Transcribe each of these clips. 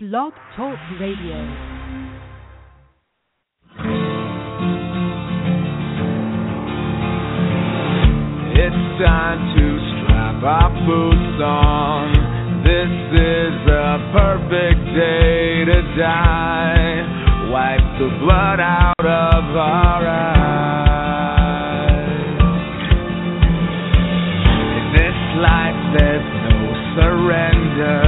Blog Talk Radio. It's time to strap our boots on. This is the perfect day to die. Wipe the blood out of our eyes. In this life, there's no surrender,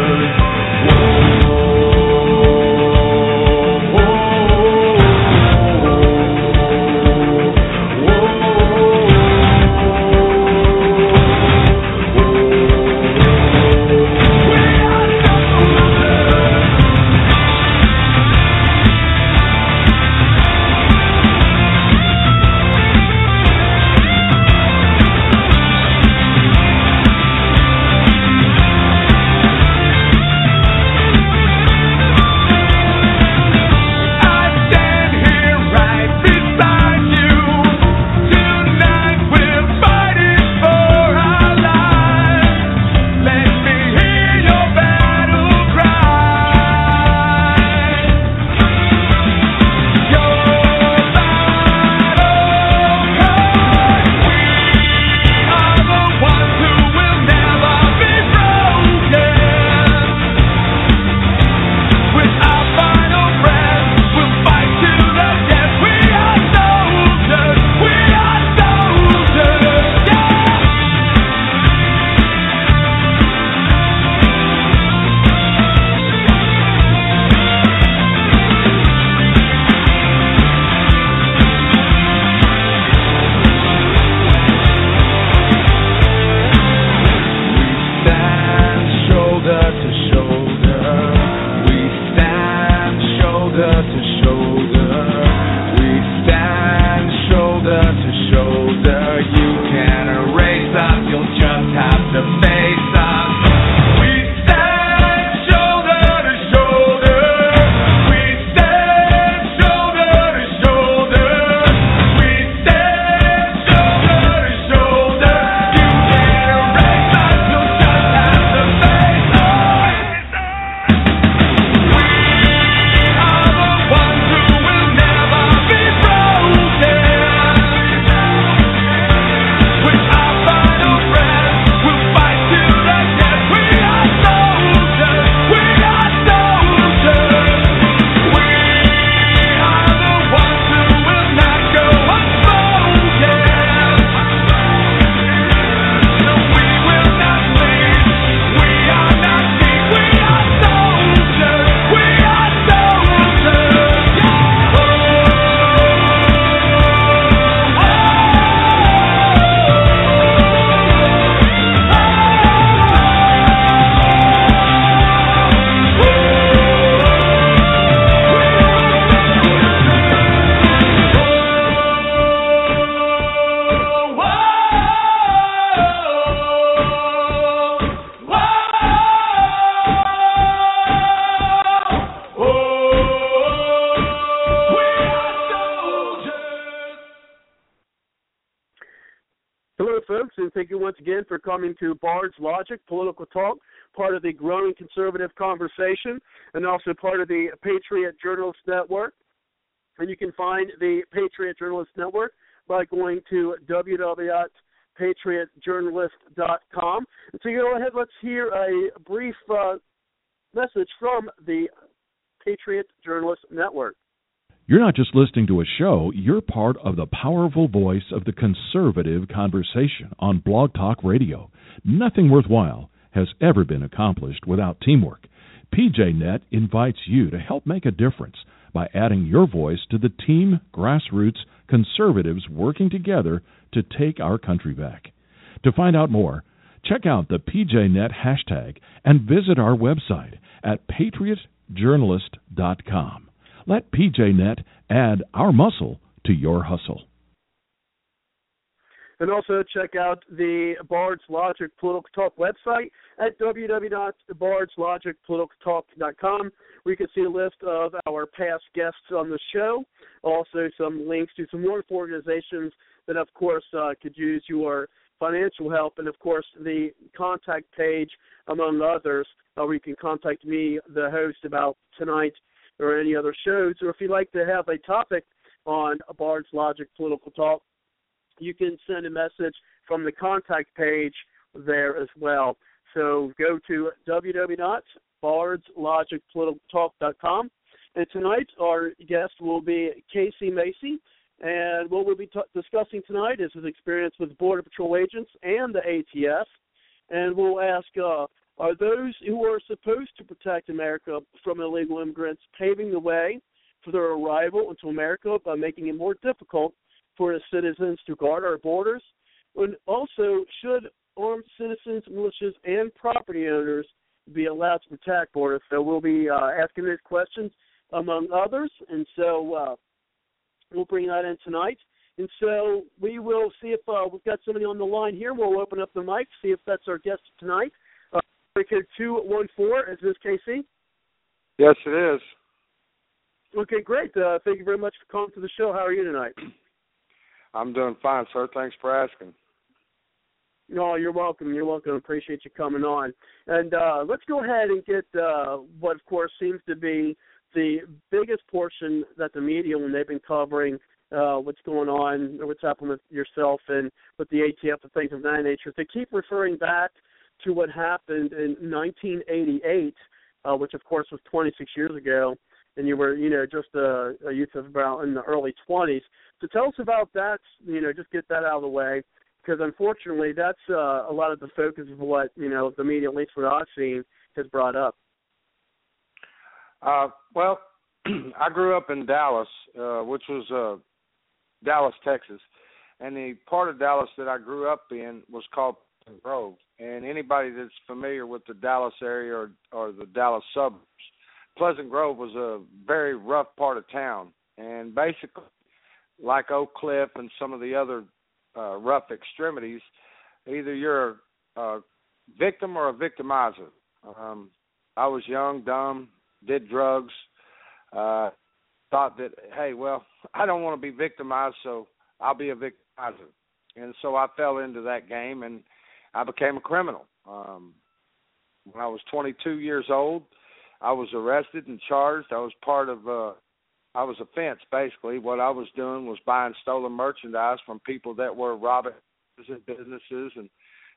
Again for coming to Bard's Logic Political Talk, part of the growing conservative conversation, and also part of the Patriot Journalist Network. And you can find the Patriot Journalist Network by going to www.patriotjournalist.com. And so, you go ahead, let's hear a brief uh, message from the Patriot Journalist Network. You're not just listening to a show, you're part of the powerful voice of the conservative conversation on Blog Talk Radio. Nothing worthwhile has ever been accomplished without teamwork. PJNet invites you to help make a difference by adding your voice to the team grassroots conservatives working together to take our country back. To find out more, check out the PJNet hashtag and visit our website at patriotjournalist.com. Let PJNet add our muscle to your hustle. And also check out the Bards Logic Political Talk website at www.bardslogicpoliticaltalk.com where you can see a list of our past guests on the show, also some links to some wonderful organizations that, of course, uh, could use your financial help, and, of course, the contact page, among others, uh, where you can contact me, the host, about tonight or any other shows. Or if you'd like to have a topic on a Bard's Logic Political Talk, you can send a message from the contact page there as well. So go to www.bardslogicpoliticaltalk.com. And tonight our guest will be KC Massey. And what we'll be t- discussing tonight is his experience with Border Patrol agents and the ATF. And we'll ask uh, are those who are supposed to protect America from illegal immigrants paving the way for their arrival into America by making it more difficult for its citizens to guard our borders? And also, should armed citizens, militias, and property owners be allowed to protect borders? So we'll be uh, asking these questions among others, and so uh, we'll bring that in tonight. And so we will see if uh, we've got somebody on the line here. We'll open up the mic, see if that's our guest tonight. Uh, two one four. Is this KC? Yes, it is. Okay, great. Uh, thank you very much for calling to the show. How are you tonight? I'm doing fine, sir. Thanks for asking. No, you're welcome. You're welcome. Appreciate you coming on. And uh, let's go ahead and get uh, what, of course, seems to be the biggest portion that the media, when they've been covering uh, what's going on, or what's happened with yourself and with the ATF and things of that nature, they keep referring back to what happened in 1988, uh, which, of course, was 26 years ago and you were, you know, just a, a youth of about in the early 20s. So tell us about that. You know, just get that out of the way, because unfortunately, that's uh, a lot of the focus of what you know the media, at least what I've seen, has brought up. Uh, well, I grew up in Dallas, uh, which was uh, Dallas, Texas, and the part of Dallas that I grew up in was called Grove. And anybody that's familiar with the Dallas area or, or the Dallas suburbs Pleasant Grove was a very rough part of town, and basically, like Oak Cliff and some of the other uh, rough extremities, either you're a victim or a victimizer. Um, I was young, dumb, did drugs, uh, thought that hey, well, I don't want to be victimized, so I'll be a victimizer, and so I fell into that game and I became a criminal. Um, when I was 22 years old. I was arrested and charged. I was part of uh I was a fence basically. What I was doing was buying stolen merchandise from people that were robbing businesses and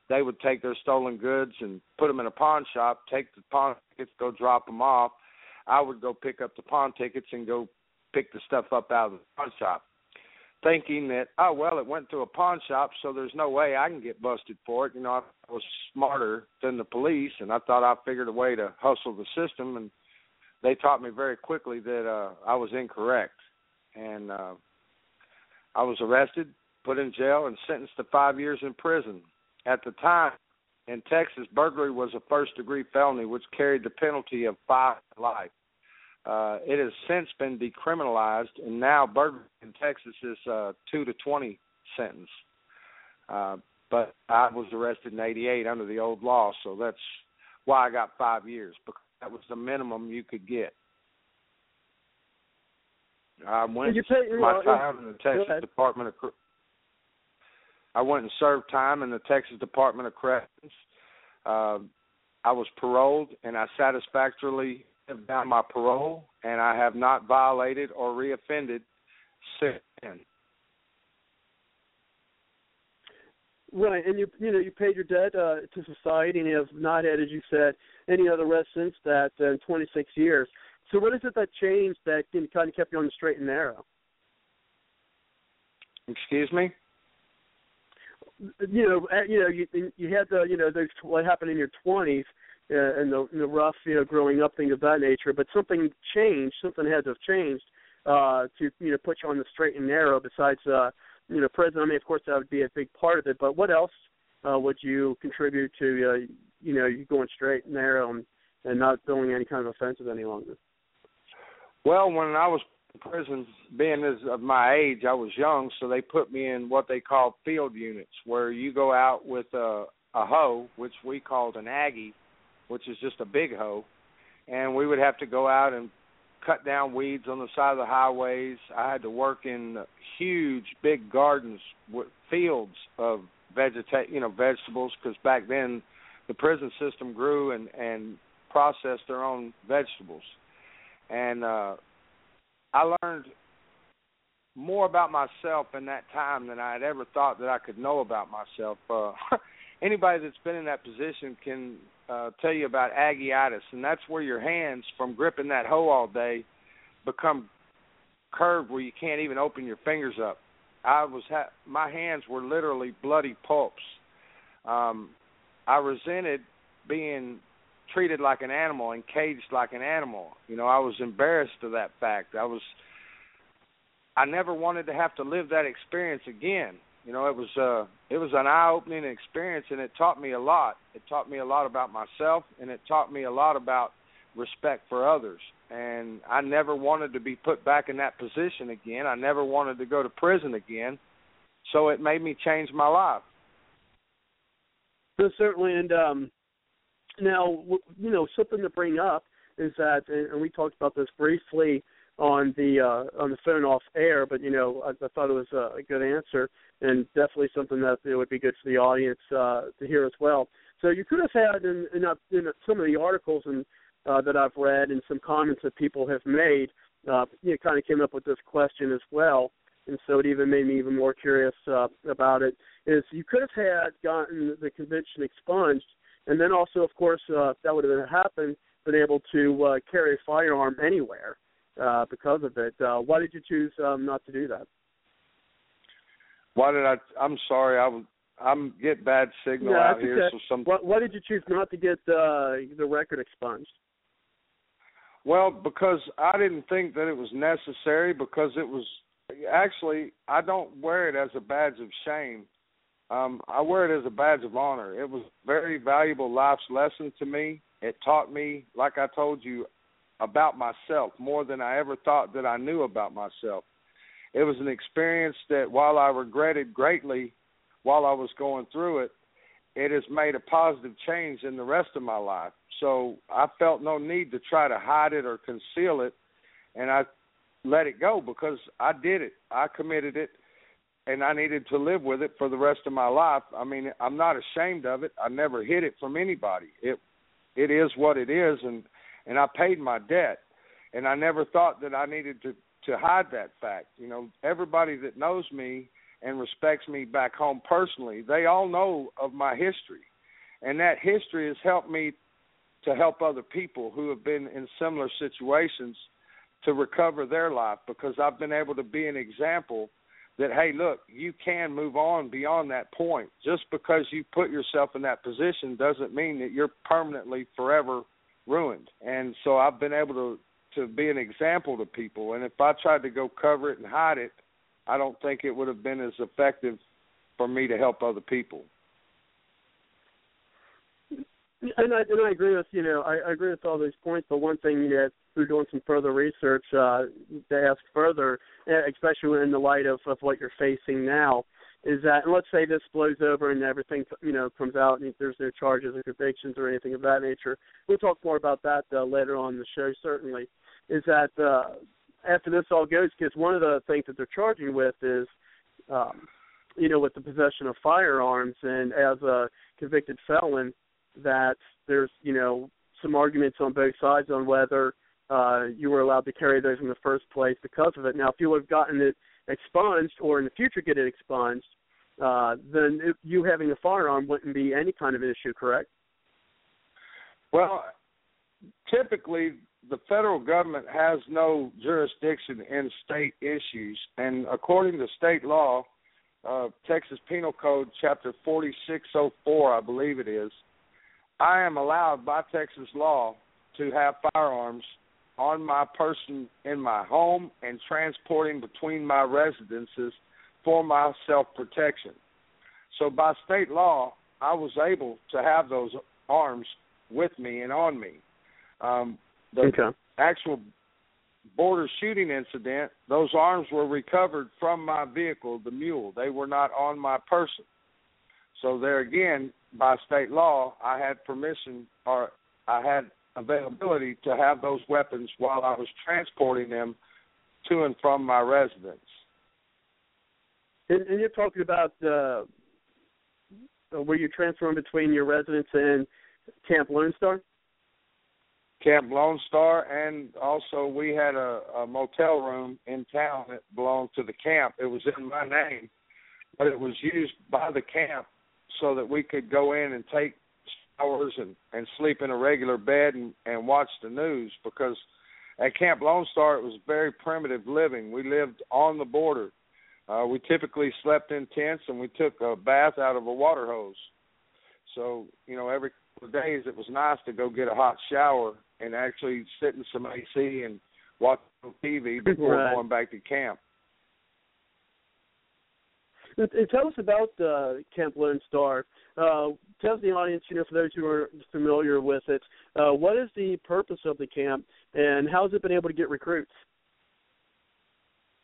they would take their stolen goods and put them in a pawn shop, take the pawn tickets, go drop them off. I would go pick up the pawn tickets and go pick the stuff up out of the pawn shop thinking that oh well it went to a pawn shop so there's no way I can get busted for it. You know, I was smarter than the police and I thought I figured a way to hustle the system and they taught me very quickly that uh I was incorrect. And uh I was arrested, put in jail and sentenced to 5 years in prison. At the time in Texas burglary was a first degree felony which carried the penalty of 5 life. Uh, it has since been decriminalized, and now burglary in Texas is uh, two to twenty sentence. Uh, but I was arrested in '88 under the old law, so that's why I got five years because that was the minimum you could get. I went you pay, my know, time in the Texas Department of. I went and served time in the Texas Department of Corrections. Uh, I was paroled, and I satisfactorily lived down my parole, and I have not violated or reoffended since then. Right, and you you know you paid your debt uh, to society, and you have not had, as you said, any other arrests since that uh, in 26 years. So, what is it that changed that kind of kept you on the straight and narrow? Excuse me. You know, you know, you you had the you know those what happened in your 20s uh, and the, the rough, you know, growing up, things of that nature. But something changed. Something had to have changed uh, to you know put you on the straight and narrow. Besides, uh, you know, prison. I mean, of course, that would be a big part of it. But what else uh, would you contribute to uh, you know you going straight and narrow and, and not doing any kind of offensive any longer? Well, when I was in prison, being as of my age, I was young, so they put me in what they call field units, where you go out with a, a hoe, which we called an Aggie, which is just a big hoe, and we would have to go out and cut down weeds on the side of the highways. I had to work in huge, big gardens with fields of vegeta- you know, vegetables, because back then the prison system grew and and processed their own vegetables and uh I learned more about myself in that time than I had ever thought that I could know about myself. Uh anybody that's been in that position can uh tell you about Aggieitis and that's where your hands from gripping that hoe all day become curved where you can't even open your fingers up. I was ha- my hands were literally bloody pulps. Um I resented being treated like an animal and caged like an animal. You know, I was embarrassed of that fact. I was I never wanted to have to live that experience again. You know, it was uh it was an eye-opening experience and it taught me a lot. It taught me a lot about myself and it taught me a lot about respect for others. And I never wanted to be put back in that position again. I never wanted to go to prison again. So it made me change my life. So certainly, and um, now you know something to bring up is that, and we talked about this briefly on the uh, on the phone off air, but you know I, I thought it was a, a good answer and definitely something that it would be good for the audience uh, to hear as well. So you could have had in, in, in some of the articles and uh, that I've read and some comments that people have made, uh, you know, kind of came up with this question as well, and so it even made me even more curious uh, about it. Is you could have had gotten the convention expunged, and then also, of course, uh, that would have happened, been able to uh, carry a firearm anywhere uh, because of it. Uh, why did you choose um, not to do that? Why did I? I'm sorry. I was. I'm get bad signal yeah, out here. So some. Why, why did you choose not to get uh, the record expunged? Well, because I didn't think that it was necessary. Because it was actually I don't wear it as a badge of shame. Um, I wear it as a badge of honor. It was a very valuable life's lesson to me. It taught me, like I told you, about myself more than I ever thought that I knew about myself. It was an experience that, while I regretted greatly while I was going through it, it has made a positive change in the rest of my life. So I felt no need to try to hide it or conceal it, and I let it go because I did it. I committed it, and I needed to live with it for the rest of my life. I mean, I'm not ashamed of it. I never hid it from anybody. It it is what it is, and and I paid my debt, and I never thought that I needed to to hide that fact. You know, everybody that knows me and respects me back home personally, they all know of my history. And that history has helped me to help other people who have been in similar situations to recover their life because I've been able to be an example that hey, look, you can move on beyond that point. Just because you put yourself in that position doesn't mean that you're permanently forever ruined. And so I've been able to to be an example to people. And if I tried to go cover it and hide it, I don't think it would have been as effective for me to help other people. And I and I agree with you know I, I agree with all those points. But one thing you know, through doing some further research uh, to ask further, especially in the light of of what you're facing now, is that and let's say this blows over and everything you know comes out and there's no charges or convictions or anything of that nature. We'll talk more about that uh, later on in the show. Certainly, is that uh, after this all goes because one of the things that they're charging with is. Um, you know, with the possession of firearms, and as a convicted felon, that there's you know some arguments on both sides on whether uh, you were allowed to carry those in the first place because of it. Now, if you would have gotten it expunged or in the future get it expunged, uh, then it, you having a firearm wouldn't be any kind of an issue, correct? Well, typically the federal government has no jurisdiction in state issues, and according to state law, uh, Texas Penal Code Chapter 4604, I believe it is, I am allowed by Texas law to have firearms on my person in my home and transporting between my residences for my self protection. So by state law, I was able to have those arms with me and on me. Um, the okay. actual border shooting incident, those arms were recovered from my vehicle, the mule. They were not on my person. So there again, by state law, I had permission or I had availability to have those weapons while I was transporting them to and from my residence. And, and you're talking about uh, where you're transferring between your residence and Camp Lone Star? Camp Lone Star, and also we had a, a motel room in town that belonged to the camp. It was in my name, but it was used by the camp so that we could go in and take showers and and sleep in a regular bed and and watch the news because at Camp Lone Star it was very primitive living. We lived on the border. Uh we typically slept in tents and we took a bath out of a water hose. So, you know, every couple of days it was nice to go get a hot shower and actually sit in some AC and watch TV before right. going back to camp. Tell us about uh, Camp Lone Star. Uh, tell the audience, you know, for those who are familiar with it, uh, what is the purpose of the camp, and how has it been able to get recruits?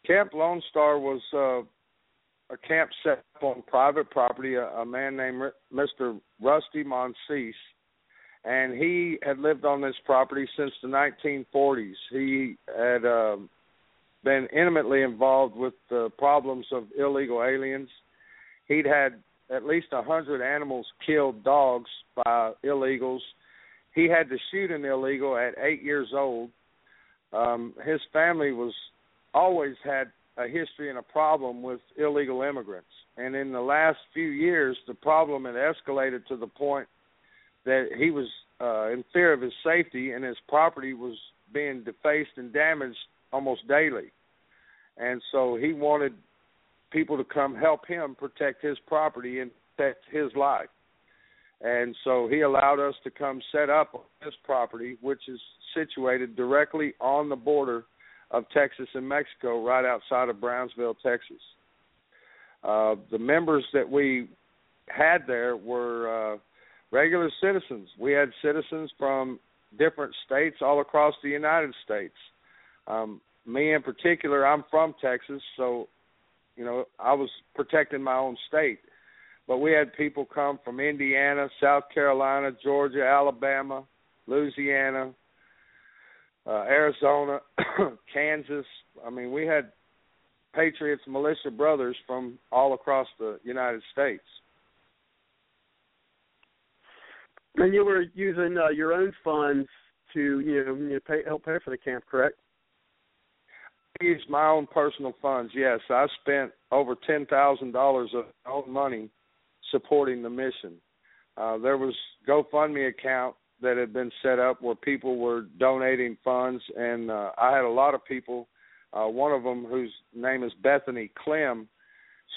Camp Lone Star was uh, a camp set up on private property. A, a man named Mr. Rusty Monsees, and he had lived on this property since the 1940s. He had uh, been intimately involved with the problems of illegal aliens. He'd had at least a hundred animals killed, dogs by illegals. He had to shoot an illegal at eight years old. Um, his family was always had a history and a problem with illegal immigrants, and in the last few years, the problem had escalated to the point that he was uh, in fear of his safety, and his property was being defaced and damaged almost daily. And so he wanted people to come help him protect his property and protect his life. And so he allowed us to come set up on his property, which is situated directly on the border of Texas and Mexico, right outside of Brownsville, Texas. Uh, the members that we had there were uh, regular citizens. We had citizens from different states all across the United States. Um, me in particular, I'm from Texas, so you know I was protecting my own state. But we had people come from Indiana, South Carolina, Georgia, Alabama, Louisiana, uh, Arizona, Kansas. I mean, we had Patriots militia brothers from all across the United States. And you were using uh, your own funds to you know, you know pay, help pay for the camp, correct? Used my own personal funds. Yes, I spent over ten thousand dollars of own money supporting the mission. Uh, there was GoFundMe account that had been set up where people were donating funds, and uh, I had a lot of people. Uh, one of them, whose name is Bethany Clem,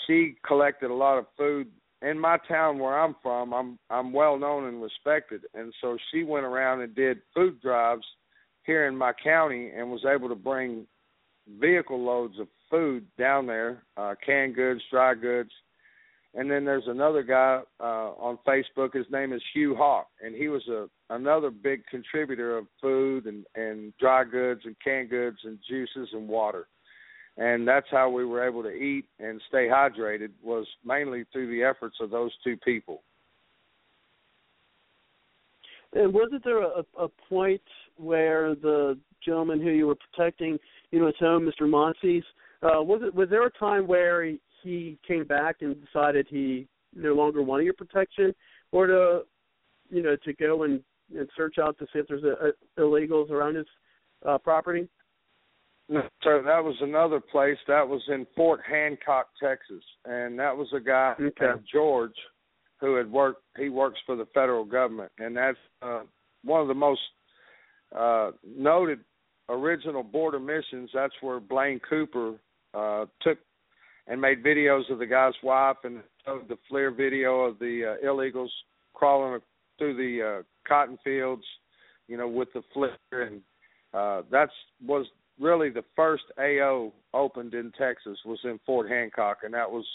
she collected a lot of food in my town where I'm from. I'm I'm well known and respected, and so she went around and did food drives here in my county and was able to bring vehicle loads of food down there, uh, canned goods, dry goods. And then there's another guy uh, on Facebook. His name is Hugh Hawk, and he was a another big contributor of food and and dry goods and canned goods and juices and water. And that's how we were able to eat and stay hydrated was mainly through the efforts of those two people. And wasn't there a, a point where the gentleman who you were protecting, you know, his home, Mr. Monsees, uh, was it was there a time where he, he came back and decided he no longer wanted your protection, or to, you know, to go and, and search out to see if there's a, a illegals around his uh, property? No, so that was another place. That was in Fort Hancock, Texas, and that was a guy Okay. named George who had worked. He works for the federal government, and that's uh, one of the most uh, noted original border missions. That's where Blaine Cooper uh, took and made videos of the guy's wife and showed the FLIR video of the uh, illegals crawling through the uh, cotton fields, you know, with the FLIR, and uh, that's was really the first AO opened in Texas was in Fort Hancock, and that was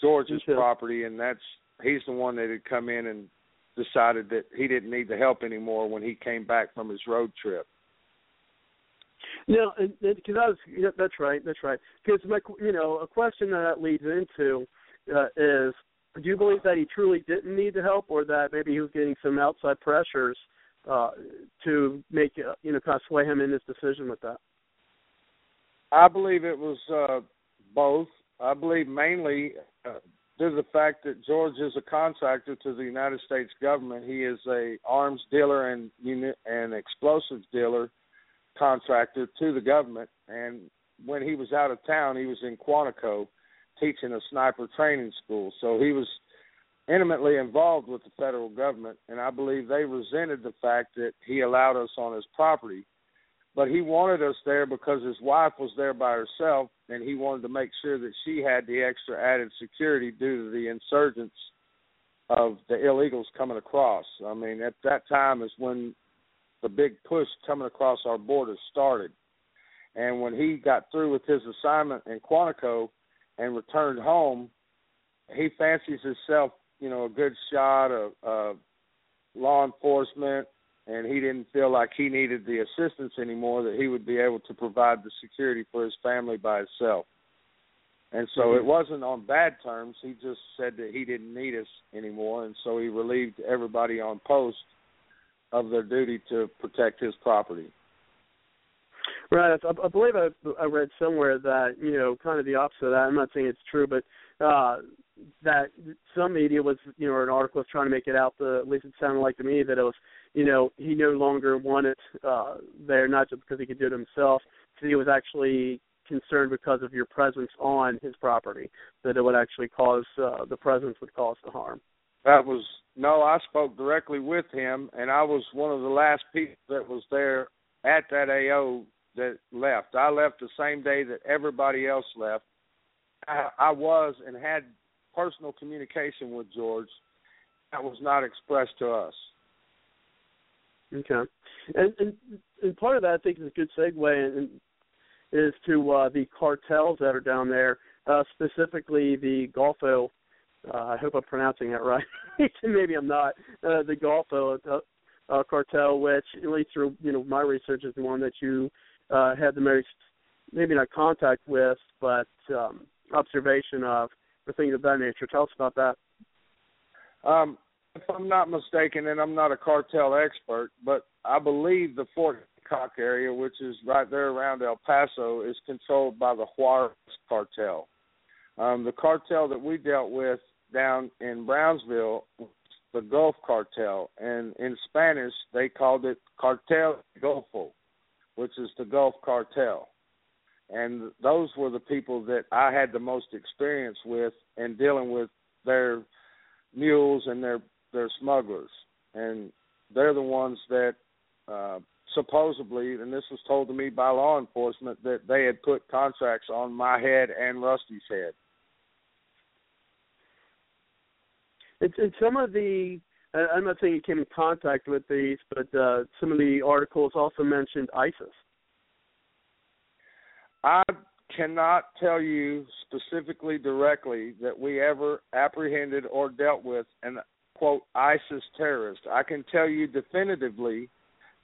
George's property, and that's he's the one that had come in and decided that he didn't need the help anymore when he came back from his road trip. No, because I was yeah, that's right, that's right. Because my you know a question that, that leads into uh, is do you believe that he truly didn't need the help, or that maybe he was getting some outside pressures uh, to make uh, you know kind of sway him in his decision with that? I believe it was uh, both. I believe mainly uh, due to the fact that George is a contractor to the United States government. He is a arms dealer and unit and explosives dealer contractor to the government. And when he was out of town, he was in Quantico teaching a sniper training school. So he was intimately involved with the federal government, and I believe they resented the fact that he allowed us on his property. But he wanted us there because his wife was there by herself, and he wanted to make sure that she had the extra added security due to the insurgents of the illegals coming across. I mean, at that time is when the big push coming across our borders started. And when he got through with his assignment in Quantico and returned home, he fancies himself, you know, a good shot of, of law enforcement, and he didn't feel like he needed the assistance anymore. That he would be able to provide the security for his family by himself. And so mm-hmm. it wasn't on bad terms. He just said that he didn't need us anymore, and so he relieved everybody on post of their duty to protect his property. Right. I, I believe I, I read somewhere that you know kind of the opposite of that. I'm not saying it's true, but uh, that some media was you know an article was trying to make it out. The at least it sounded like to me that it was you know he no longer wanted uh, there not just because he could do it himself, because he was actually concerned because of your presence on his property that it would actually cause uh, the presence would cause the harm. That was no, I spoke directly with him, and I was one of the last people that was there at that AO that left. I left the same day that everybody else left. I, I was and had personal communication with George. That was not expressed to us. Okay, and and, and part of that I think is a good segue, and is to uh, the cartels that are down there, uh, specifically the Golfo uh, I hope I'm pronouncing that right. Maybe I'm not. Uh, the Golfo uh, uh, cartel, which at least through you know my research is the one that you uh, had the most maybe not contact with, but um, observation of or things of that nature. Tell us about that. Um, if I'm not mistaken, and I'm not a cartel expert, but I believe the Fort Cock area, which is right there around El Paso, is controlled by the Juarez cartel. Um, the cartel that we dealt with down in Brownsville, the Gulf Cartel, and in Spanish they called it Cartel Golfo, which is the Gulf Cartel. And those were the people that I had the most experience with in dealing with their mules and their their smugglers, and they're the ones that uh, supposedly, and this was told to me by law enforcement, that they had put contracts on my head and Rusty's head. It's in some of the. I'm not saying you came in contact with these, but uh, some of the articles also mentioned ISIS. I cannot tell you specifically directly that we ever apprehended or dealt with an quote ISIS terrorist. I can tell you definitively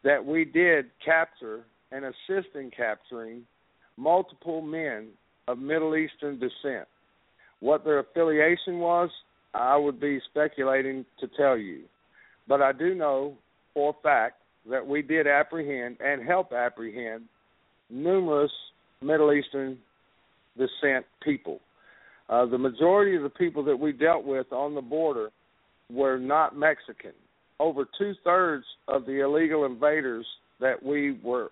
that we did capture and assist in capturing multiple men of Middle Eastern descent. What their affiliation was, I would be speculating to tell you. But I do know for a fact that we did apprehend and help apprehend numerous Middle Eastern descent people. Uh, the majority of the people that we dealt with on the border were not Mexican. Over two thirds of the illegal invaders that we were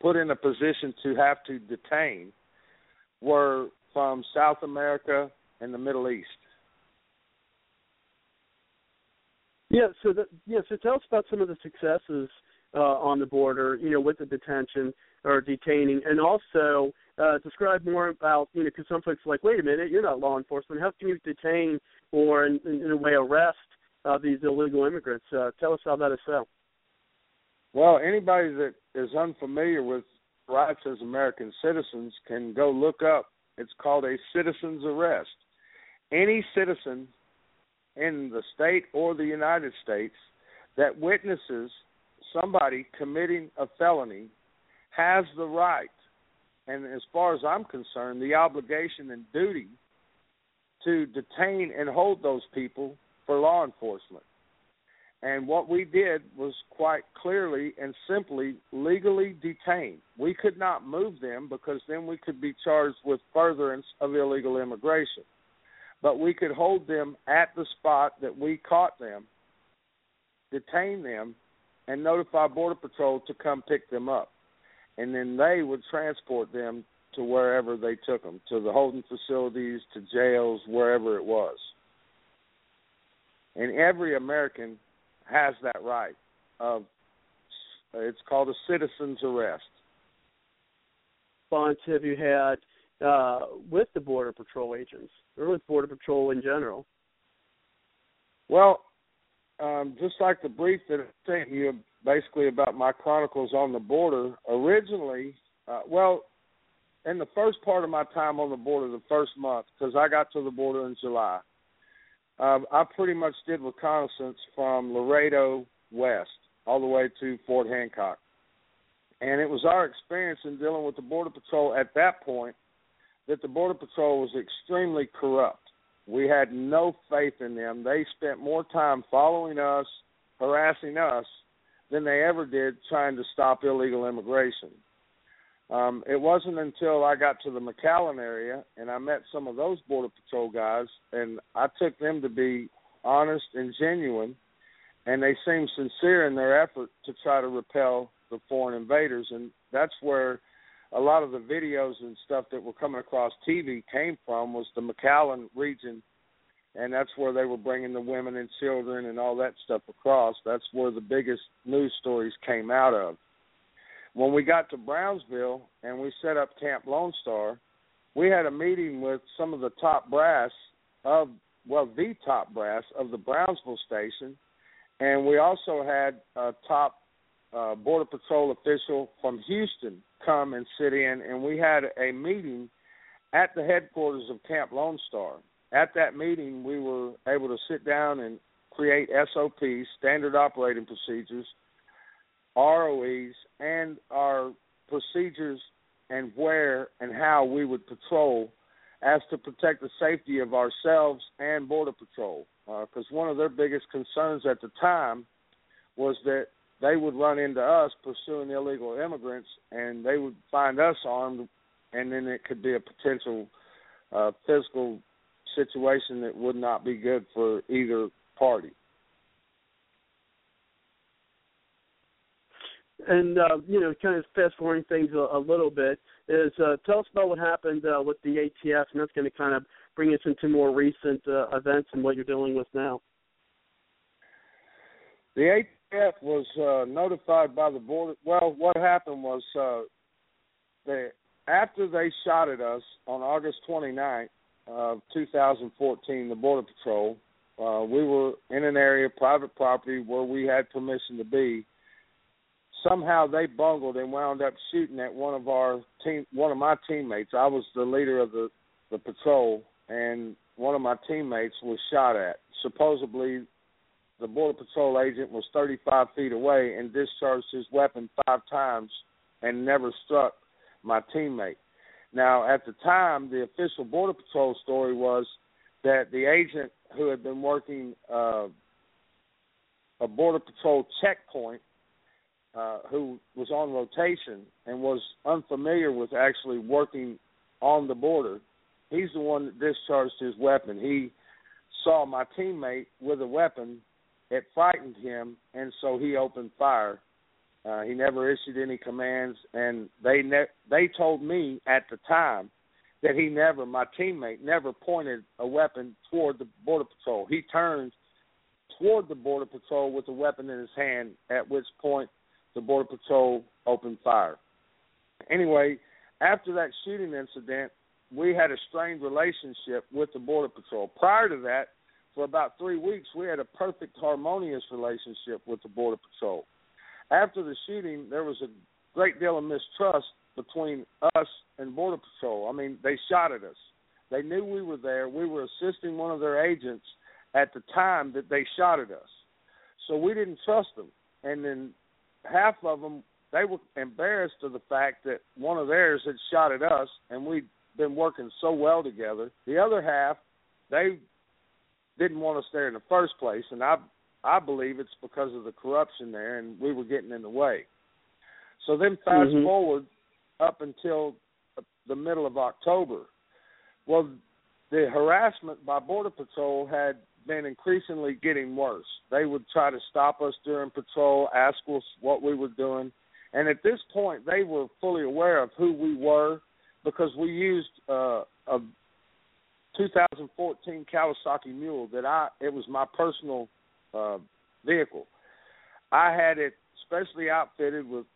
put in a position to have to detain were from South America and the Middle East. Yeah, so the, yeah, so tell us about some of the successes uh, on the border, you know, with the detention or detaining, and also uh, describe more about, you know, because some folks are like, wait a minute, you're not law enforcement. How can you detain or, in, in a way, arrest uh, these illegal immigrants? Uh, tell us how that is so. Well, anybody that is unfamiliar with rights as American citizens can go look up. It's called a citizen's arrest. Any citizen in the state or the United States that witnesses somebody committing a felony has the right, and as far as I'm concerned, the obligation and duty to detain and hold those people for law enforcement. And what we did was quite clearly and simply legally detain. We could not move them because then we could be charged with furtherance of illegal immigration. But we could hold them at the spot that we caught them, detain them, and notify Border Patrol to come pick them up. And then they would transport them to wherever they took them, to the holding facilities, to jails, wherever it was. And every American has that right of it's called a citizen's arrest. Bonds have you had uh, with the border patrol agents or with border patrol in general? Well, um, just like the brief that I sent you, basically about my chronicles on the border. Originally, uh, well, in the first part of my time on the border, the first month, because I got to the border in July, um, I pretty much did reconnaissance from Laredo west all the way to Fort Hancock. And it was our experience in dealing with the Border Patrol at that point that the Border Patrol was extremely corrupt. We had no faith in them. They spent more time following us, harassing us, than they ever did trying to stop illegal immigration. Um, it wasn't until I got to the McAllen area and I met some of those Border Patrol guys, and I took them to be honest and genuine, and they seemed sincere in their effort to try to repel the foreign invaders. And that's where a lot of the videos and stuff that were coming across TV came from was the McAllen region, and that's where they were bringing the women and children and all that stuff across. That's where the biggest news stories came out of. When we got to Brownsville and we set up Camp Lone Star, we had a meeting with some of the top brass of well, the top brass of the Brownsville station, and we also had a top uh, border patrol official from Houston come and sit in, and we had a meeting at the headquarters of Camp Lone Star. At that meeting, we were able to sit down and create SOPs, standard operating procedures, ROEs and our procedures and where and how we would patrol as to protect the safety of ourselves and Border Patrol. Because uh, one of their biggest concerns at the time was that they would run into us pursuing illegal immigrants and they would find us armed, and then it could be a potential uh, physical situation that would not be good for either party. and uh, you know, kind of fast forwarding things a, a little bit, is uh, tell us about what happened uh, with the ATF, and that's going to kind of bring us into more recent uh, events and what you're dealing with now. The ATF was uh, notified by the border. Well, what happened was uh, they after they shot at us on August 29th of 2014, the Border Patrol. Uh, we were in an area, of private property, where we had permission to be somehow they bungled and wound up shooting at one of our team one of my teammates. I was the leader of the the patrol and one of my teammates was shot at. Supposedly the border patrol agent was 35 feet away and discharged his weapon five times and never struck my teammate. Now, at the time, the official border patrol story was that the agent who had been working uh, a border patrol checkpoint uh, who was on rotation and was unfamiliar with actually working on the border, he's the one that discharged his weapon. He saw my teammate with a weapon. It frightened him, and so he opened fire. Uh, he never issued any commands, and they ne- they told me at the time that he never, my teammate, never pointed a weapon toward the border patrol. He turned toward the border patrol with a weapon in his hand. At which point, the Border Patrol opened fire. Anyway, after that shooting incident, we had a strained relationship with the Border Patrol. Prior to that, for about three weeks, we had a perfect, harmonious relationship with the Border Patrol. After the shooting, there was a great deal of mistrust between us and Border Patrol. I mean, they shot at us. They knew we were there. We were assisting one of their agents at the time that they shot at us. So we didn't trust them. And then half of them they were embarrassed of the fact that one of theirs had shot at us, and we'd been working so well together. The other half, they didn't want us there in the first place, and I I believe it's because of the corruption there, and we were getting in the way. So then, fast Mhm. forward up until the middle of October. Well, the harassment by Border Patrol had been increasingly getting worse. They would try to stop us during patrol, ask us what we were doing, and at this point, they were fully aware of who we were because we used uh, a 2014 Kawasaki Mule that I it was my personal uh, vehicle. I had it specially outfitted with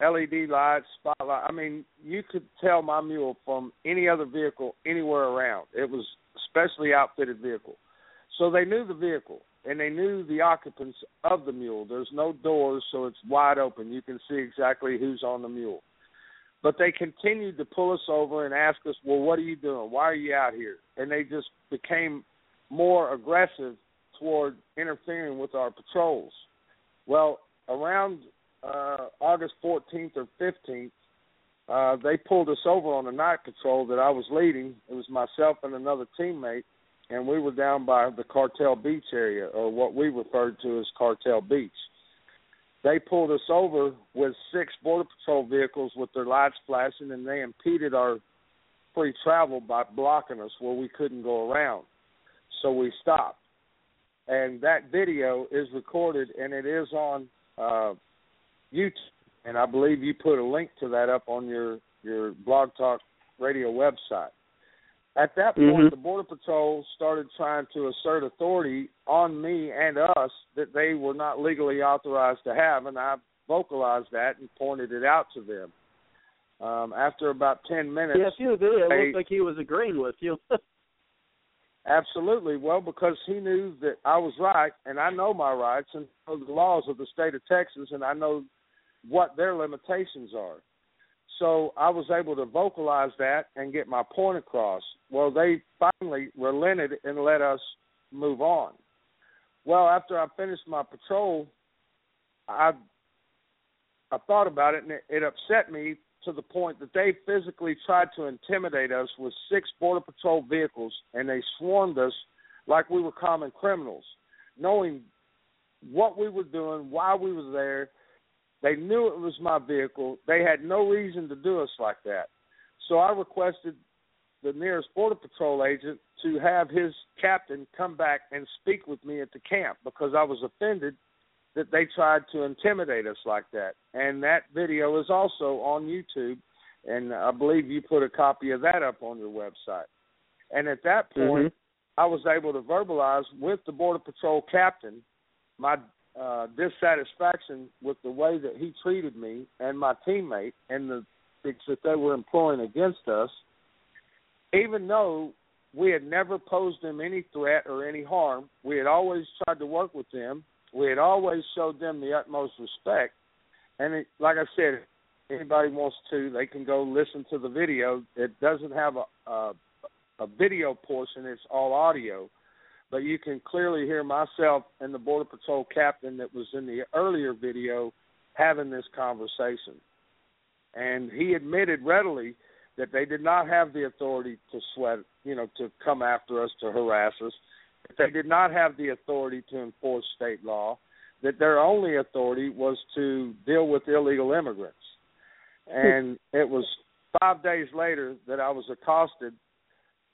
LED lights, spotlight. I mean, you could tell my mule from any other vehicle anywhere around. It was specially outfitted vehicle. So they knew the vehicle and they knew the occupants of the mule. There's no doors, so it's wide open. You can see exactly who's on the mule. But they continued to pull us over and ask us, "Well, what are you doing? Why are you out here?" And they just became more aggressive toward interfering with our patrols. Well, around uh, August 14th or 15th, uh, they pulled us over on a night patrol that I was leading. It was myself and another teammate, and we were down by the Cartel Beach area, or what we referred to as Cartel Beach. They pulled us over with six Border Patrol vehicles with their lights flashing, and they impeded our free travel by blocking us where we couldn't go around. So we stopped. And that video is recorded, and it is on uh, YouTube. And I believe you put a link to that up on your, your Blog Talk Radio website. At that point, Mhm. the Border Patrol started trying to assert authority on me and us that they were not legally authorized to have, and I vocalized that and pointed it out to them. Um, after about ten minutes, Yes, you did. It they- looked like he was agreeing with you. Absolutely. Well, because he knew that I was right, and I know my rights and know the laws of the state of Texas, and I know what their limitations are. So I was able to vocalize that and get my point across. Well, they finally relented and let us move on. Well, after I finished my patrol, I I thought about it, and it, it upset me to the point that they physically tried to intimidate us with six border patrol vehicles, and they swarmed us like we were common criminals, knowing what we were doing, why we were there. They knew it was my vehicle. They had no reason to do us like that. So I requested the nearest border patrol agent to have his captain come back and speak with me at the camp because I was offended that they tried to intimidate us like that. And that video is also on YouTube, and I believe you put a copy of that up on your website. And at that point, I was able to verbalize with the Border Patrol captain my uh, dissatisfaction with the way that he treated me and my teammate and the things that they were employing against us, even though we had never posed them any threat or any harm. We had always tried to work with them. We had always showed them the utmost respect. And it, like I said, if anybody wants to, they can go listen to the video. It doesn't have a, a a video portion; it's all audio. But you can clearly hear myself and the Border Patrol captain that was in the earlier video having this conversation. And he admitted readily that they did not have the authority to sweat, you know, to come after us, to harass us. They did not have the authority to enforce state law. That their only authority was to deal with illegal immigrants. And it was five days later that I was accosted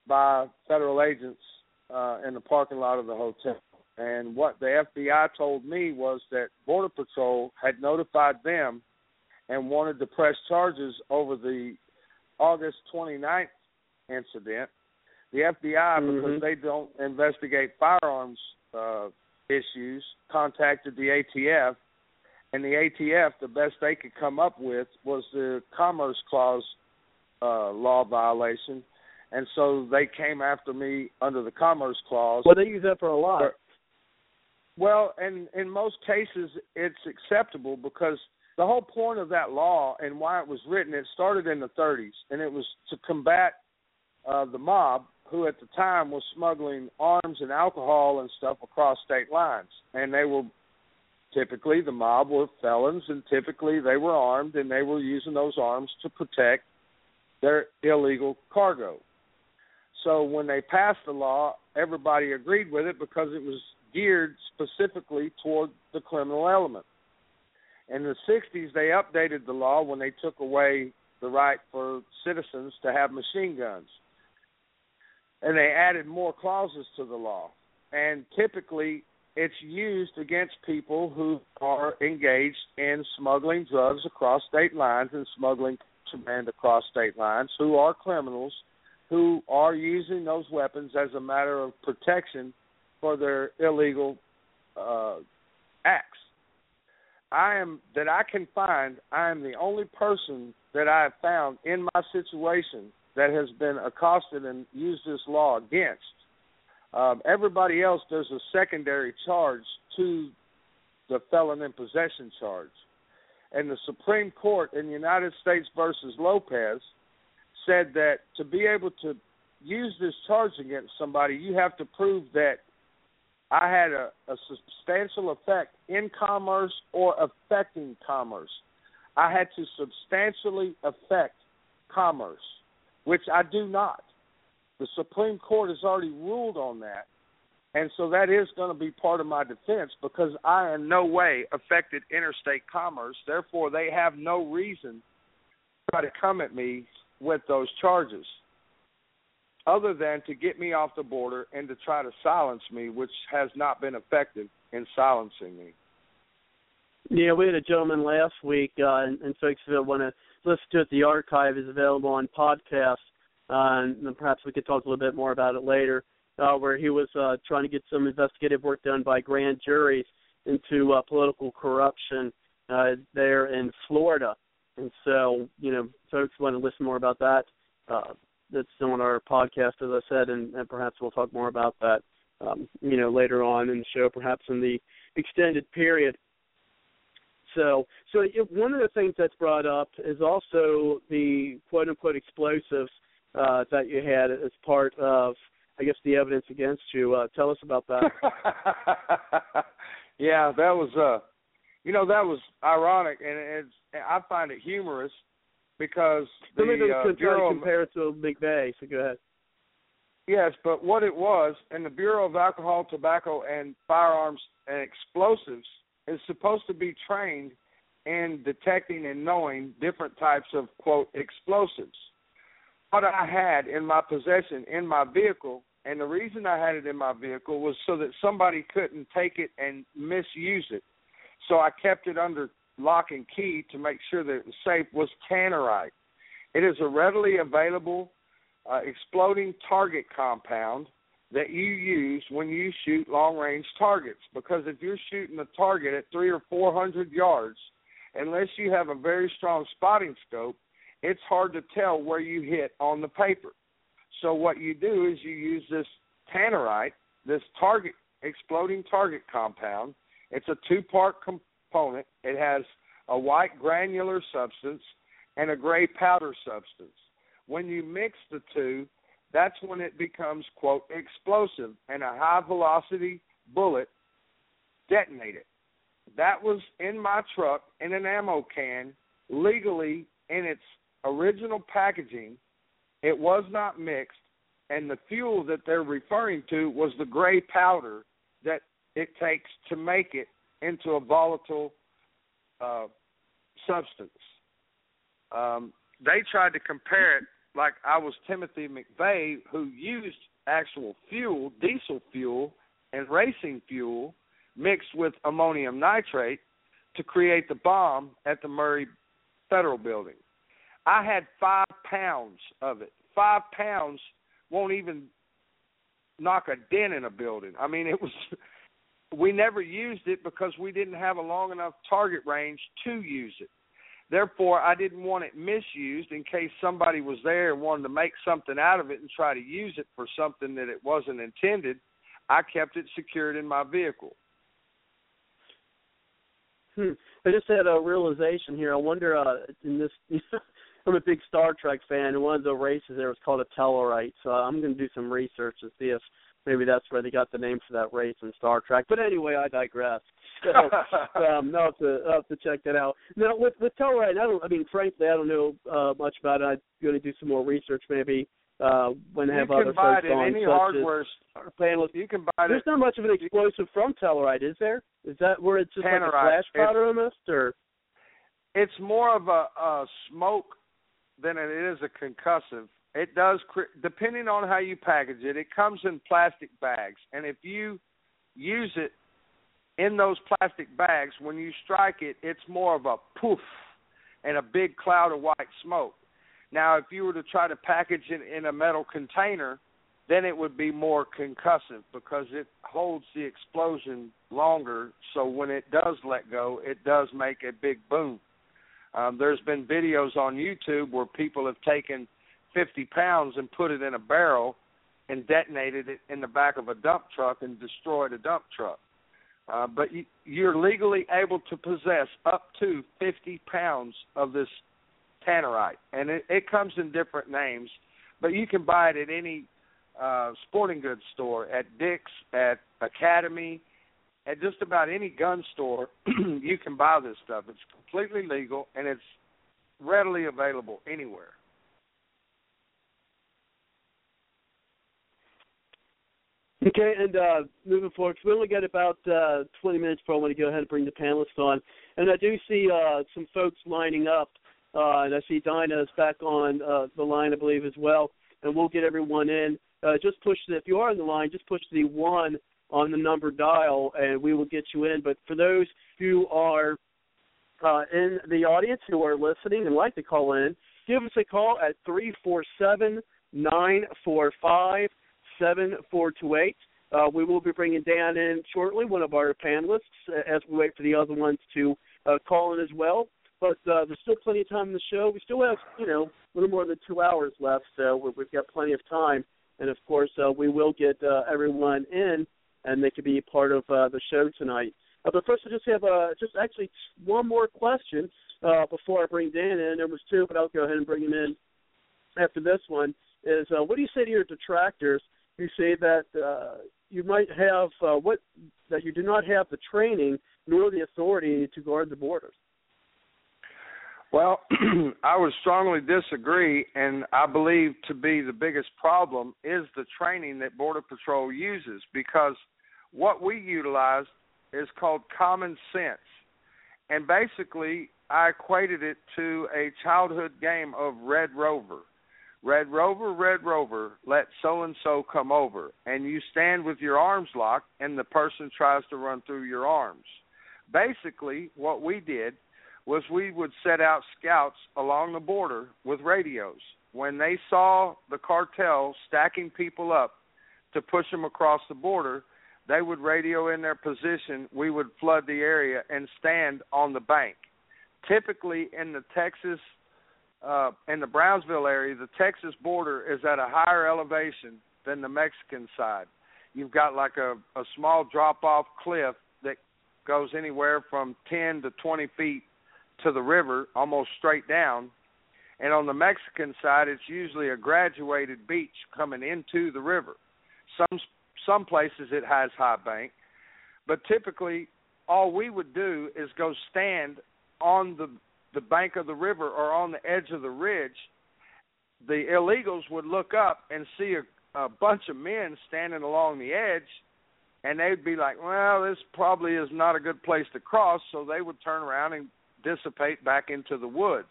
by federal agents uh, in the parking lot of the hotel. And what the FBI told me was that Border Patrol had notified them and wanted to press charges over the August 29th incident. The FBI, because Mhm. they don't investigate firearms uh, issues, contacted the ATF, and the ATF, the best they could come up with was the Commerce Clause uh, law violation, and so they came after me under the Commerce Clause. well, they use that for a lot. Well, and in most cases, it's acceptable because the whole point of that law and why it was written, it started in the 30s, and it was to combat uh, the mob, who at the time was smuggling arms and alcohol and stuff across state lines, and they were typically the mob were felons and typically they were armed and they were using those arms to protect their illegal cargo. So when they passed the law, everybody agreed with it because it was geared specifically toward the criminal element. In the 60s, they updated the law when they took away the right for citizens to have machine guns. And they added more clauses to the law. And typically, it's used against people who are engaged in smuggling drugs across state lines and smuggling contraband across state lines, who are criminals, who are using those weapons as a matter of protection for their illegal uh, acts. I am that I can find. I am the only person that I have found in my situation that has been accosted and used this law against. Um, everybody else, there's a secondary charge to the felon in possession charge. And the Supreme Court in the United States versus Lopez said that to be able to use this charge against somebody, you have to prove that I had a, a substantial effect in commerce or affecting commerce. I had to substantially affect commerce, which I do not. The Supreme Court has already ruled on that. And so that is going to be part of my defense because I in no way affected interstate commerce. Therefore, they have no reason to try to come at me with those charges other than to get me off the border and to try to silence me, which has not been effective in silencing me. Yeah, we had a gentleman last week uh, in, in want to listen to it. The archive is available on podcast, uh, and perhaps we could talk a little bit more about it later. Uh, where he was uh, trying to get some investigative work done by grand juries into uh, political corruption uh, there in Florida. And so, you know, folks want to listen more about that. Uh, that's on our podcast, as I said, and, and perhaps we'll talk more about that, um, you know, later on in the show, perhaps in the extended period. So, so one of the things that's brought up is also the quote unquote explosives uh, that you had as part of, I guess, the evidence against you. Uh, tell us about that. yeah, that was, uh, you know, that was ironic, and it's I find it humorous because the uh, Bureau to compare it to McVeigh. So go ahead. Yes, but what it was, and the Bureau of Alcohol, Tobacco, and Firearms and Explosives is supposed to be trained in detecting and knowing different types of quote explosives. What I had in my possession in my vehicle, and the reason I had it in my vehicle was so that somebody couldn't take it and misuse it. So I kept it under lock and key to make sure that it was safe was tannerite. It is a readily available uh, exploding target compound that you use when you shoot long range targets. Because if you're shooting a target at three or four hundred yards, unless you have a very strong spotting scope, it's hard to tell where you hit on the paper. So what you do is you use this tannerite, this target exploding target compound. It's a two part component. It has a white granular substance and a gray powder substance. When you mix the two, that's when it becomes quote explosive and a high velocity bullet detonated. That was in my truck in an ammo can legally in its original packaging. It was not mixed and the fuel that they're referring to was the gray powder that it takes to make it into a volatile uh, substance. Um, they tried to compare it like I was Timothy McVeigh, who used actual fuel, diesel fuel, and racing fuel mixed with ammonium nitrate to create the bomb at the Murrah Federal Building. I had five pounds of it. Five pounds won't even knock a dent in a building. I mean, it was we never used it because we didn't have a long enough target range to use it. Therefore, I didn't want it misused in case somebody was there and wanted to make something out of it and try to use it for something that it wasn't intended. I kept it secured in my vehicle. Hmm. I just had a realization here. I wonder uh in this I'm a big Star Trek fan and one of the races there was called a Tellarite. So I'm going to do some research to see if maybe that's where they got the name for that race in Star Trek. But anyway, I digress. So um, I'll have to I'll have to check that out. Now with with Telluride, I don't. I mean, frankly, I don't know uh, much about it. I'm going to do some more research maybe uh, when I have you other can buy folks it in on. any hardware. panelists. You can buy There's it. not much of an explosive from Telluride, is there? Is that where it's just like a Tannerite. flash powder almost, or It's more of a, a smoke than it is a concussive. It does, cre- depending on how you package it. It comes in plastic bags, and if you use it in those plastic bags, when you strike it, it's more of a poof and a big cloud of white smoke. Now, if you were to try to package it in a metal container, then it would be more concussive because it holds the explosion longer. So when it does let go, it does make a big boom. Um, there's been videos on YouTube where people have taken 50 pounds and put it in a barrel and detonated it in the back of a dump truck and destroyed a dump truck. Uh, but you, you're legally able to possess up to 50 pounds of this tannerite, and it, it comes in different names. But you can buy it at any uh, sporting goods store, at Dick's, at Academy, at just about any gun store. you can buy this stuff. It's completely legal and it's readily available anywhere. Okay, and uh, moving forward, we only got about uh, 20 minutes before I want to go ahead and bring the panelists on. And I do see uh, some folks lining up, uh, and I see Dinah is back on uh, the line, I believe, as well. And we'll get everyone in. Uh, just push the, if you are on the line, just push the one on the number dial, and we will get you in. But for those who are uh, in the audience who are listening and like to call in, give us a call at three four seven four two eight. Uh, we will be bringing Dan in shortly, one of our panelists, uh, as we wait for the other ones to uh, call in as well. But uh, there's still plenty of time in the show. We still have, you know, a little more than two hours left, so we- we've got plenty of time. And of course, uh, we will get uh, everyone in, and they can be part of uh, the show tonight. Uh, but first, I just have uh, just actually one more question uh, before I bring Dan in. There was two, but I'll go ahead and bring him in after this one. Is uh, what do you say to your detractors who say that uh, you might have uh, what that you do not have the training nor the authority to guard the borders? Well, I would strongly disagree, and I believe to be the biggest problem is the training that Border Patrol uses because what we utilize is called common sense. And basically, I equated it to a childhood game of Red Rover. Red Rover, Red Rover, let so and so come over. And you stand with your arms locked, and the person tries to run through your arms. Basically, what we did was we would set out scouts along the border with radios. When they saw the cartel stacking people up to push them across the border, they would radio in their position. We would flood the area and stand on the bank. Typically, in the Texas, uh, in the Brownsville area, the Texas border is at a higher elevation than the Mexican side. You've got like a, a small drop off cliff that goes anywhere from 10 to 20 feet to the river, almost straight down. And on the Mexican side, it's usually a graduated beach coming into the river. Some some places it has high bank, but typically all we would do is go stand on the the bank of the river or on the edge of the ridge. The illegals would look up and see a, a bunch of men standing along the edge, and they'd be like, "Well, this probably is not a good place to cross," so they would turn around and dissipate back into the woods.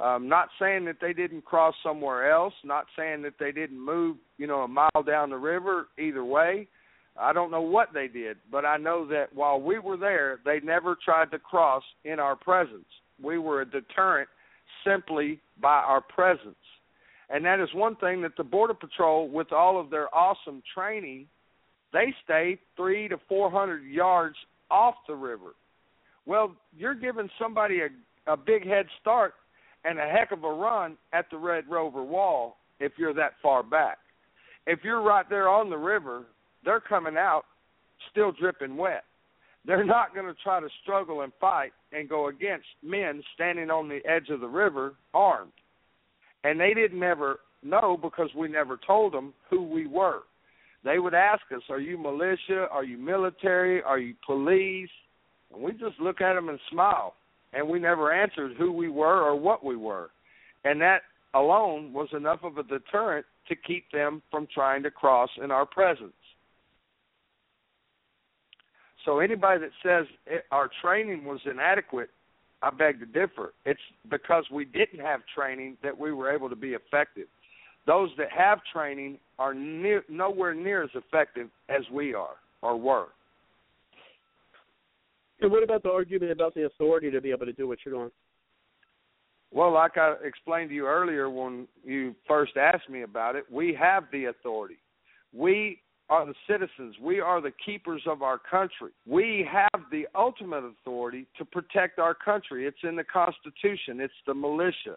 Um, not saying that they didn't cross somewhere else, not saying that they didn't move, you know, a mile down the river. Either way, I don't know what they did, but I know that while we were there, they never tried to cross in our presence. We were a deterrent simply by our presence. And that is one thing that the Border Patrol, with all of their awesome training, they stay three to four hundred yards off the river. Well, you're giving somebody a, a big head start and a heck of a run at the Red Rover wall if you're that far back. If you're right there on the river, they're coming out still dripping wet. They're not going to try to struggle and fight and go against men standing on the edge of the river armed. And they didn't ever know because we never told them who we were. They would ask us, "Are you militia? Are you military? Are you police?" And we just look at them and smile, and we never answered who we were or what we were, and that alone was enough of a deterrent to keep them from trying to cross in our presence. So anybody that says it, our training was inadequate, I beg to differ. It's because we didn't have training that we were able to be effective. Those that have training are near, nowhere near as effective as we are or were. And what about the argument about the authority to be able to do what you're doing? Well, like I explained to you earlier when you first asked me about it, we have the authority. We are the citizens. We are the keepers of our country. We have the ultimate authority to protect our country. It's in the Constitution, it's the militia,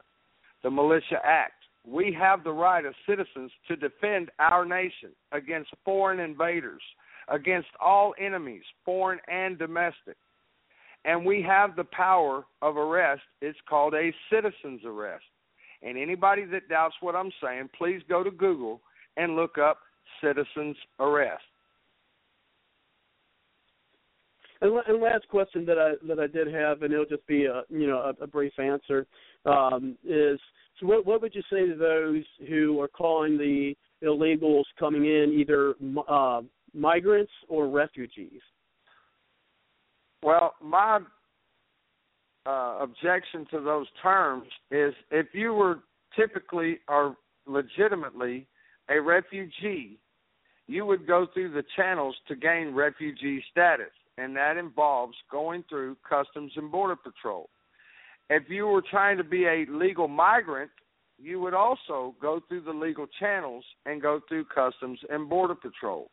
the Militia Act. We have the right as citizens to defend our nation against foreign invaders, against all enemies, foreign and domestic. And we have the power of arrest. It's called a citizen's arrest. And anybody that doubts what I'm saying, please go to Google and look up citizen's arrest. And, and last question that I that I did have, and it'll just be a you know a, a brief answer, um, is so what what would you say to those who are calling the illegals coming in either uh, migrants or refugees? Well, my uh, objection to those terms is if you were typically or legitimately a refugee, you would go through the channels to gain refugee status, and that involves going through Customs and Border Patrol. If you were trying to be a legal migrant, you would also go through the legal channels and go through Customs and Border Patrol.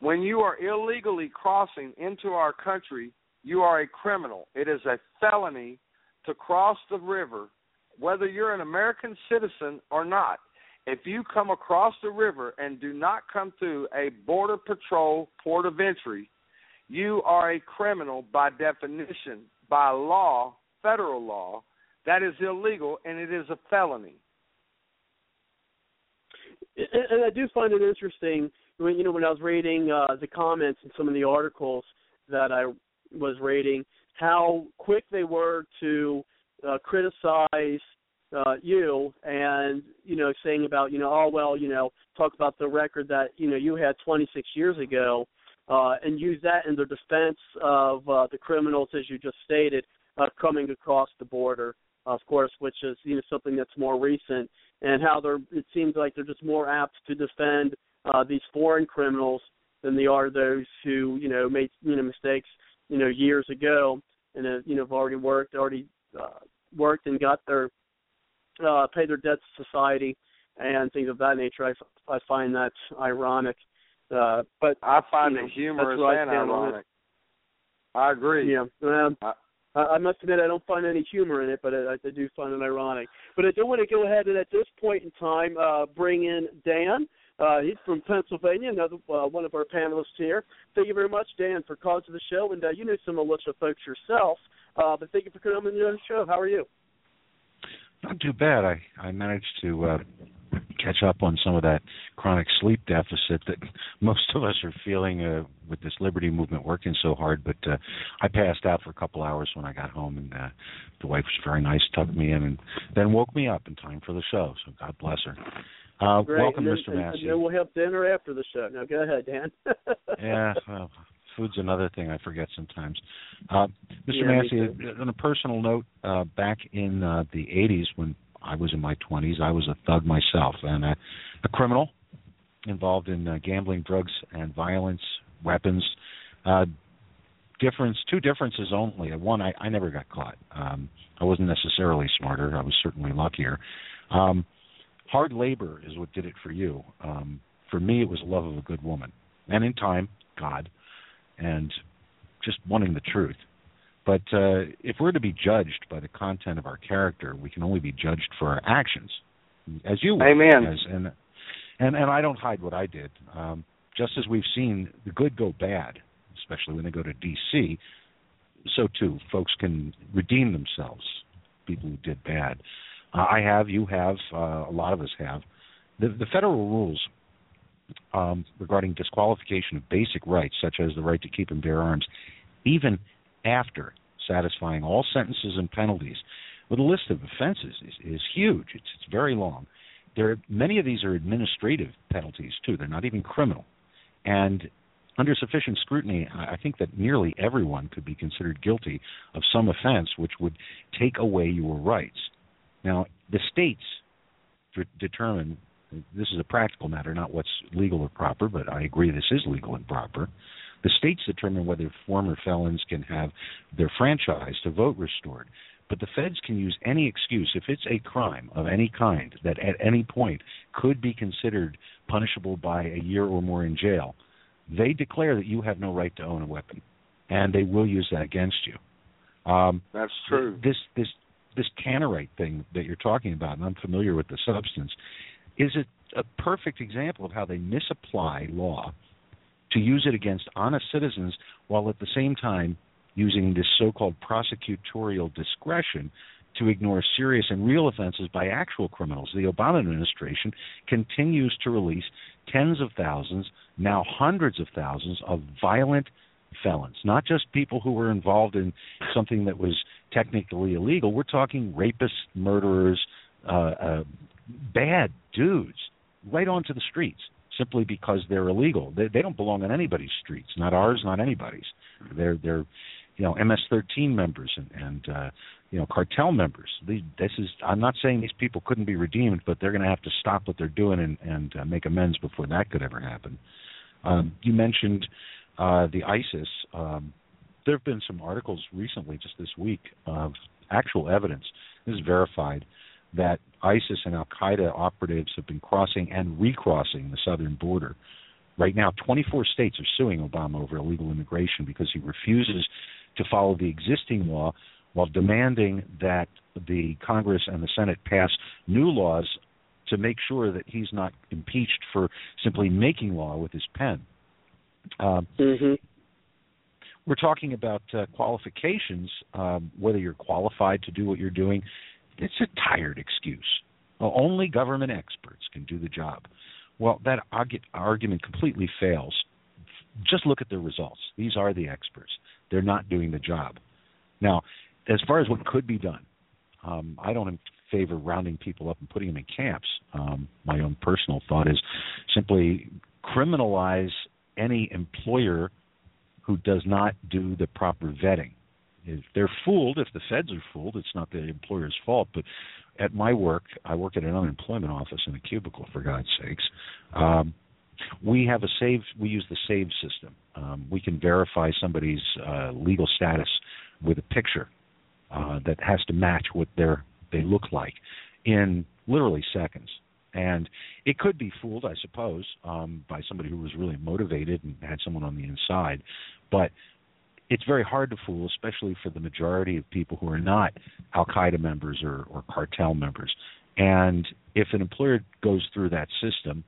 When you are illegally crossing into our country, you are a criminal. It is a felony to cross the river, whether you're an American citizen or not. If you come across the river and do not come through a Border Patrol port of entry, you are a criminal by definition, by law, federal law. That is illegal and it is a felony. And I do find it interesting when you know when I was reading uh, the comments in some of the articles that I was reading, how quick they were to uh, criticize uh, you and you know saying about you know oh well you know talk about the record that you know you had 26 years ago uh, and use that in the defense of uh, the criminals as you just stated uh, coming across the border of course which is you know something that's more recent and how they're it seems like they're just more apt to defend uh, these foreign criminals than they are those who you know made you know mistakes you know years ago and uh, you know have already worked already uh, worked and got their uh, pay their debts to society and things of that nature. I, I find that ironic. Uh, but I find you know, it humorous and ironic. I agree. Yeah. Um, I, I must admit I don't find any humor in it, but I, I do find it ironic. But I do want to go ahead and at this point in time uh, bring in Dan. Uh, he's from Pennsylvania, another uh, one of our panelists here. Thank you very much, Dan, for calling to the show. And uh, you know some militia folks yourself, uh, but thank you for coming on the show. How are you? Not too bad. I I managed to uh, catch up on some of that chronic sleep deficit that most of us are feeling uh, with this liberty movement working so hard. But uh, I passed out for a couple hours when I got home, and uh, the wife was very nice, tucked me in, and then woke me up in time for the show. So God bless her. Uh, Great. welcome, then, Mr. Massey. And then we'll have dinner after the show. Now go ahead, Dan. yeah, well, food's another thing I forget sometimes. Uh, Mr. Yeah, Massey, me on a personal note, uh, back in uh, the 80s when I was in my 20s, I was a thug myself and a, a criminal involved in uh, gambling, drugs, and violence, weapons. Uh, difference, two differences only. One, I, I never got caught. Um, I wasn't necessarily smarter. I was certainly luckier. Um, hard labor is what did it for you. Um, for me, it was love of a good woman, and in time, God, and just wanting the truth. But uh, if we're to be judged by the content of our character, we can only be judged for our actions, as you were. Amen. As, and and and I don't hide what I did. Um, just as we've seen the good go bad, especially when they go to D.C., so too folks can redeem themselves. People who did bad. Uh, I have, you have, uh, a lot of us have. The, the federal rules um, regarding disqualification of basic rights, such as the right to keep and bear arms, even after satisfying all sentences and penalties. Well, the list of offenses is, is huge. It's, it's very long. There, are, many of these are administrative penalties too. They're not even criminal, and under sufficient scrutiny, I think that nearly everyone could be considered guilty of some offense which would take away your rights. Now, the states determine this is a practical matter, not what's legal or proper, but I agree this is legal and proper. The states determine whether former felons can have their franchise to vote restored. But the feds can use any excuse if it's a crime of any kind that at any point could be considered punishable by a year or more in jail they declare that you have no right to own a weapon, and they will use that against you. Um, That's true. This this this tannerite thing that you're talking about, and I'm familiar with the substance, is a, a perfect example of how they misapply law to use it against honest citizens, while at the same time using this so-called prosecutorial discretion to ignore serious and real offenses by actual criminals. The Obama administration continues to release tens of thousands, now hundreds of thousands, of violent felons, not just people who were involved in something that was technically illegal. We're talking rapists, murderers, uh, uh, bad dudes, right onto the streets simply because they're illegal. They, they don't belong on anybody's streets, not ours, not anybody's. They're they're you know MS-13 members and, and uh, you know cartel members. This is I'm not saying these people couldn't be redeemed, but they're going to have to stop what they're doing and, and uh, make amends before that could ever happen. Um, you mentioned uh, the ISIS. Um, there have been some articles recently, just this week, of actual evidence. This is verified that ISIS and Al Qaeda operatives have been crossing and recrossing the southern border. Right now, 24 states are suing Obama over illegal immigration because he refuses to follow the existing law while demanding that the Congress and the Senate pass new laws to make sure that he's not impeached for simply making law with his pen. Um, mm-hmm. We're talking about uh, qualifications, um, whether you're qualified to do what you're doing. It's a tired excuse. Well, only government experts can do the job. Well, that argument completely fails. Just look at the results. These are the experts. They're not doing the job. Now, as far as what could be done, um, I don't favor rounding people up and putting them in camps. Um, my own personal thought is simply criminalize any employer who does not do the proper vetting. They're fooled, if the feds are fooled, it's not the employer's fault. But at my work, I work at an unemployment office in a cubicle, for God's sakes. Um, we have a save. We use the save system. Um, we can verify somebody's uh, legal status with a picture uh, that has to match what they're they look like in literally seconds. And it could be fooled, I suppose, um, by somebody who was really motivated and had someone on the inside. But it's very hard to fool, especially for the majority of people who are not Al Qaeda members or, or cartel members. And if an employer goes through that system,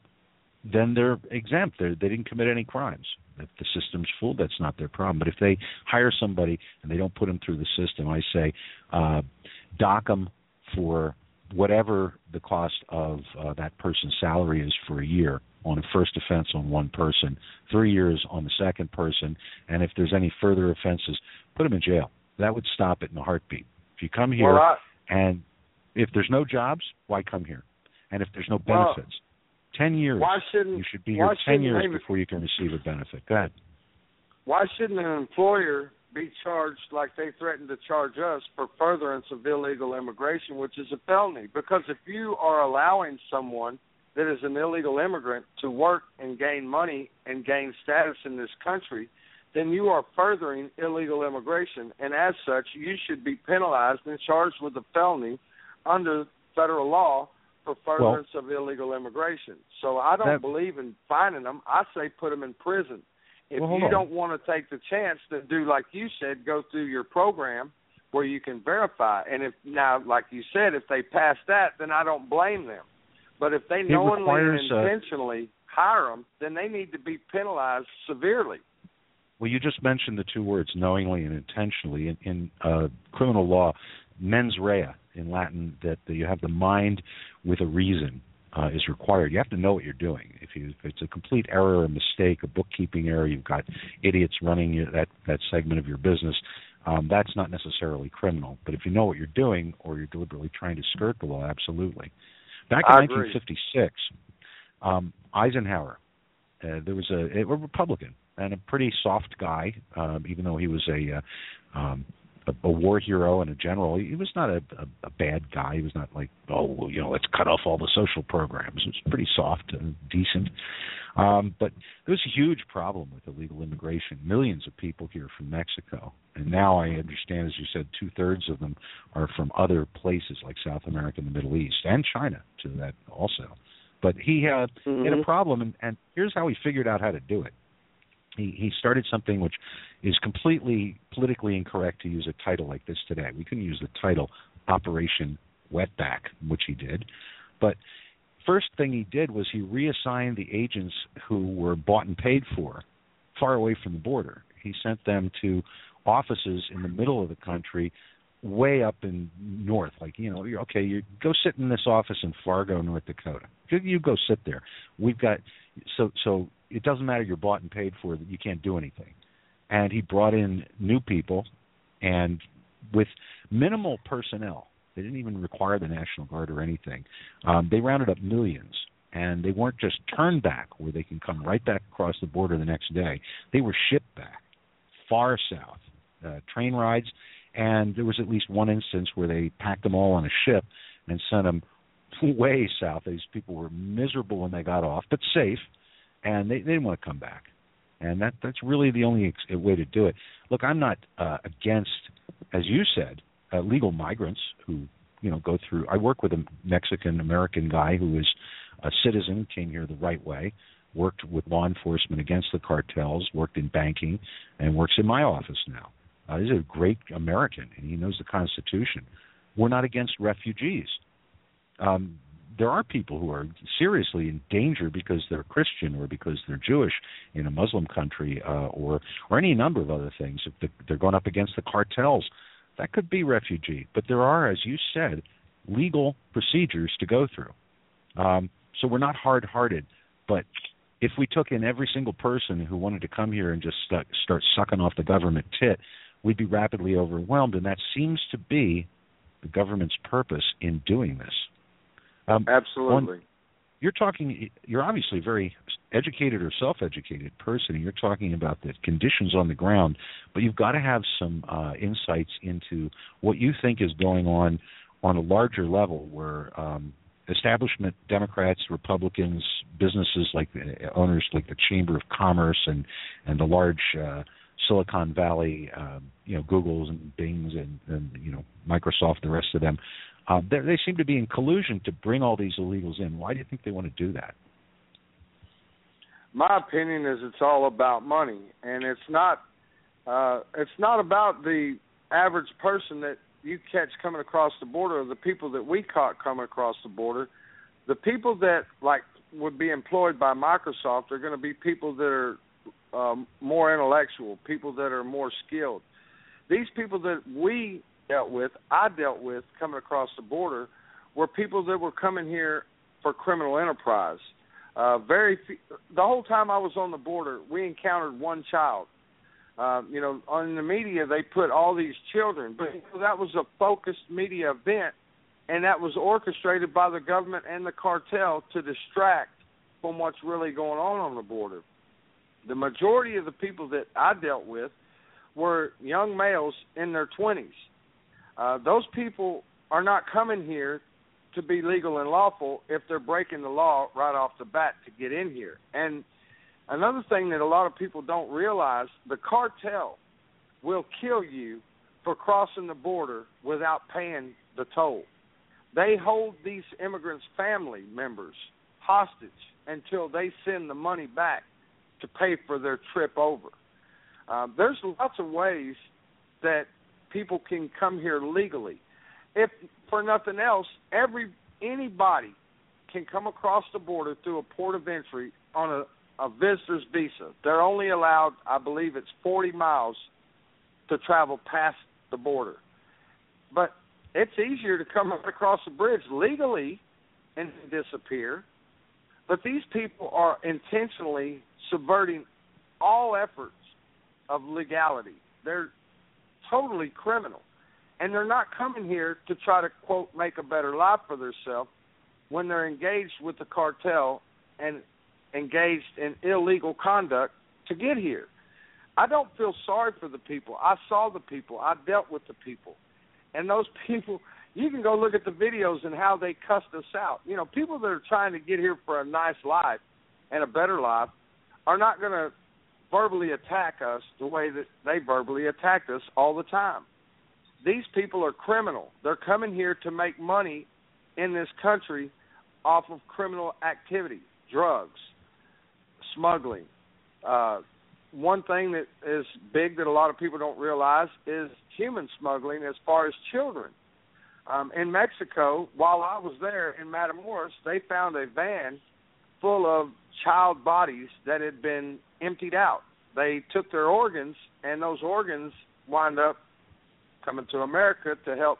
then they're exempt. They're, they didn't commit any crimes. If the system's full, that's not their problem. But if they hire somebody and they don't put them through the system, I say uh, dock them for whatever the cost of uh, that person's salary is for a year on a first offense on one person, three years on the second person, and if there's any further offenses, put them in jail. That would stop it in a heartbeat. If you come here well, I, and if there's no jobs, why come here? And if there's no benefits, well, ten years, why shouldn't, you should be here ten years before you can receive a benefit. Go ahead. Why shouldn't an employer be charged like they threatened to charge us for furtherance of illegal immigration, which is a felony? Because if you are allowing someone that is an illegal immigrant to work and gain money and gain status in this country, then you are furthering illegal immigration, and as such, you should be penalized and charged with a felony under federal law for furtherance well, of illegal immigration. So I don't that, believe in fining them. I say put them in prison. If well, you on. don't want to take the chance, to do like you said, go through your program where you can verify. And if now, like you said, if they pass that, then I don't blame them. But if they knowingly and intentionally uh, hire them, then they need to be penalized severely. Well, you just mentioned the two words knowingly and intentionally. In, in uh, criminal law, mens rea in Latin, that you have the mind with a reason uh, is required. You have to know what you're doing. If you if it's a complete error or mistake, a bookkeeping error, you've got idiots running your, that that segment of your business. Um, that's not necessarily criminal. But if you know what you're doing or you're deliberately trying to skirt the law, absolutely. Back in 1956, um, Eisenhower, uh, there was a, a Republican and a pretty soft guy, um, even though he was a, uh, um, a a war hero and a general. He was not a, a, a bad guy. He was not like, oh, well, you know, let's cut off all the social programs. He was pretty soft and decent. Um, but there was a huge problem with illegal immigration. Millions of people here from Mexico, and now I understand, as you said, two thirds of them are from other places like South America and the Middle East and China to that also. But he had, he had a Mhm. problem, and, and here's how he figured out how to do it. He he started something which is completely politically incorrect to use a title like this today. We couldn't use the title Operation Wetback, which he did. But first thing he did was he reassigned the agents who were bought and paid for far away from the border. He sent them to offices in the middle of the country way up in north like you know you're okay you go sit in this office in Fargo North Dakota you, you go sit there we've got so so it doesn't matter. You're bought and paid for that. You can't do anything. And he brought in new people and with minimal personnel. They didn't even require the national guard or anything. Um, they rounded up millions and they weren't just turned back where they can come right back across the border the next day. They were shipped back far south uh, train rides. And there was at least one instance where they packed them all on a ship and sent them way south. These people were miserable when they got off, but safe, and they, they didn't want to come back. And that that's really the only ex- way to do it. Look, I'm not uh, against, as you said, uh, legal migrants who you know go through. I work with a Mexican American guy who is a citizen, came here the right way, worked with law enforcement against the cartels, worked in banking, and works in my office now. Uh, he's a great American, and he knows the Constitution. We're not against refugees. Um, there are people who are seriously in danger because they're Christian or because they're Jewish in a Muslim country, uh, or or any number of other things. If they're going up against the cartels, that could be refugee. But there are, as you said, legal procedures to go through. Um, so we're not hard-hearted, but if we took in every single person who wanted to come here and just st- start sucking off the government tit, we'd be rapidly overwhelmed, and that seems to be the government's purpose in doing this. Um, Absolutely. you're talking. You're obviously a very educated or self-educated person, and you're talking about the conditions on the ground. But you've got to have some uh, insights into what you think is going on on a larger level, where um, establishment Democrats, Republicans, businesses like the owners like the Chamber of Commerce and and the large uh, Silicon Valley, um, you know, Google's and Bing's and, and you know Microsoft, the rest of them, uh, they seem to be in collusion to bring all these illegals in. Why do you think they want to do that? my opinion is it's all about money and it's not uh it's not about the average person that you catch coming across the border or the people that we caught coming across the border the people that like would be employed by Microsoft are going to be people that are um more intellectual people that are more skilled these people that we dealt with I dealt with coming across the border were people that were coming here for criminal enterprise uh, very fe- the whole time I was on the border, we encountered one child. Uh, you know, on the media they put all these children, but you know, that was a focused media event, and that was orchestrated by the government and the cartel to distract from what's really going on on the border. The majority of the people that I dealt with were young males in their twenties. Uh, those people are not coming here to be legal and lawful if they're breaking the law right off the bat to get in here. And another thing that a lot of people don't realize, the cartel will kill you for crossing the border without paying the toll. They hold these immigrants' family members hostage until they send the money back to pay for their trip over. Uh, there's lots of ways that people can come here legally. If for nothing else, every anybody can come across the border through a port of entry on a, a visitor's visa. They're only allowed, I believe, it's 40 miles to travel past the border. But it's easier to come across the bridge legally and disappear But these people are intentionally subverting all efforts of legality. They're totally criminal. And they're not coming here to try to, quote, make a better life for themselves when they're engaged with the cartel and engaged in illegal conduct to get here. I don't feel sorry for the people. I saw the people. I dealt with the people. And those people, you can go look at the videos and how they cussed us out. You know, people that are trying to get here for a nice life and a better life are not going to verbally attack us the way that they verbally attacked us all the time. These people are criminal. They're coming here to make money in this country off of criminal activity, drugs, smuggling. Uh, one thing that is big that a lot of people don't realize is human smuggling as far as children. Um, in Mexico, while I was there in Matamoros, they found a van full of child bodies that had been emptied out. They took their organs, and those organs wind up coming to America to help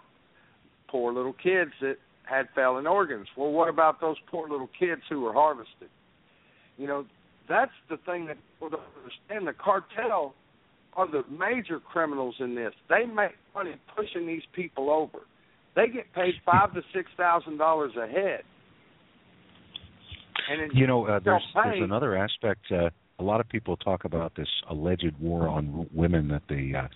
poor little kids that had failing organs. Well, what about those poor little kids who were harvested? You know, that's the thing that people don't understand. The cartel are the major criminals in this. They make money pushing these people over. They get paid five to six thousand dollars a head. And you know, uh, there's there's another aspect. Uh, a lot of people talk about this alleged war on women that the uh,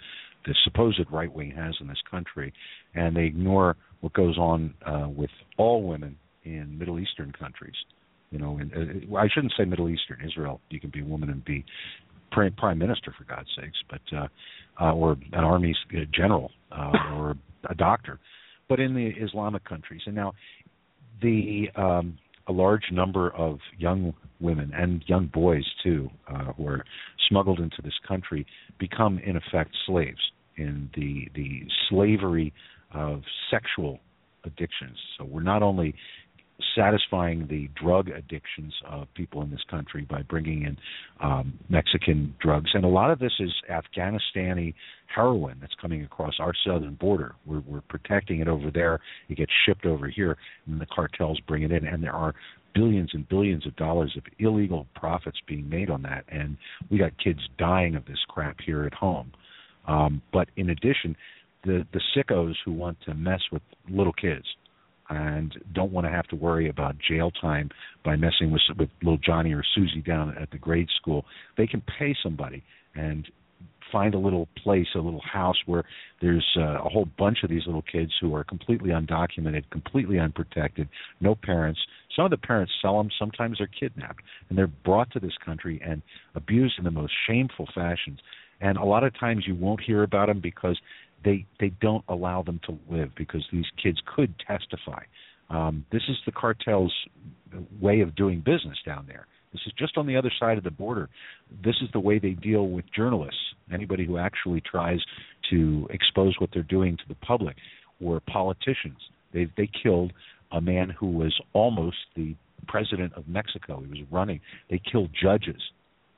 the supposed right wing has in this country, and they ignore what goes on uh, with all women in Middle Eastern countries. You know, in, uh, I shouldn't say Middle Eastern. Israel, you can be a woman and be prime minister for God's sakes, but uh, uh, or an army general uh, or a doctor. But in the Islamic countries, and now the um, a large number of young women and young boys too, uh, who are smuggled into this country, become in effect slaves in the the slavery of sexual addictions. So we're not only satisfying the drug addictions of people in this country by bringing in um, Mexican drugs, and a lot of this is Afghanistani heroin that's coming across our southern border. We're, we're protecting it over there; it gets shipped over here, and the cartels bring it in, and there are billions and billions of dollars of illegal profits being made on that, and we got kids dying of this crap here at home. Um, but in addition, the the sickos who want to mess with little kids and don't want to have to worry about jail time by messing with with little Johnny or Susie down at the grade school. They can pay somebody and find a little place, a little house where there's uh, a whole bunch of these little kids who are completely undocumented, completely unprotected, no parents. Some of the parents sell them. Sometimes they're kidnapped and they're brought to this country and abused in the most shameful fashions. And a lot of times you won't hear about them because they they don't allow them to live because these kids could testify. Um, this is the cartel's way of doing business down there. This is just on the other side of the border. This is the way they deal with journalists, anybody who actually tries to expose what they're doing to the public, or politicians. They they killed a man who was almost the president of Mexico. He was running. They killed judges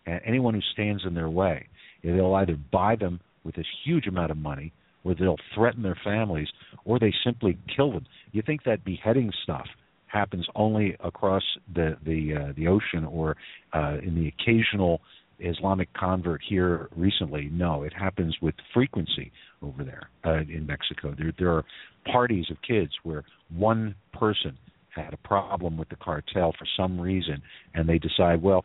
and anyone who stands in their way. They'll either buy them with this huge amount of money or they'll threaten their families or they simply kill them. You think that beheading stuff happens only across the the uh, the ocean or uh, in the occasional Islamic convert here recently? No, it happens with frequency over there uh, in Mexico. There there are parties of kids where one person had a problem with the cartel for some reason, and they decide, well,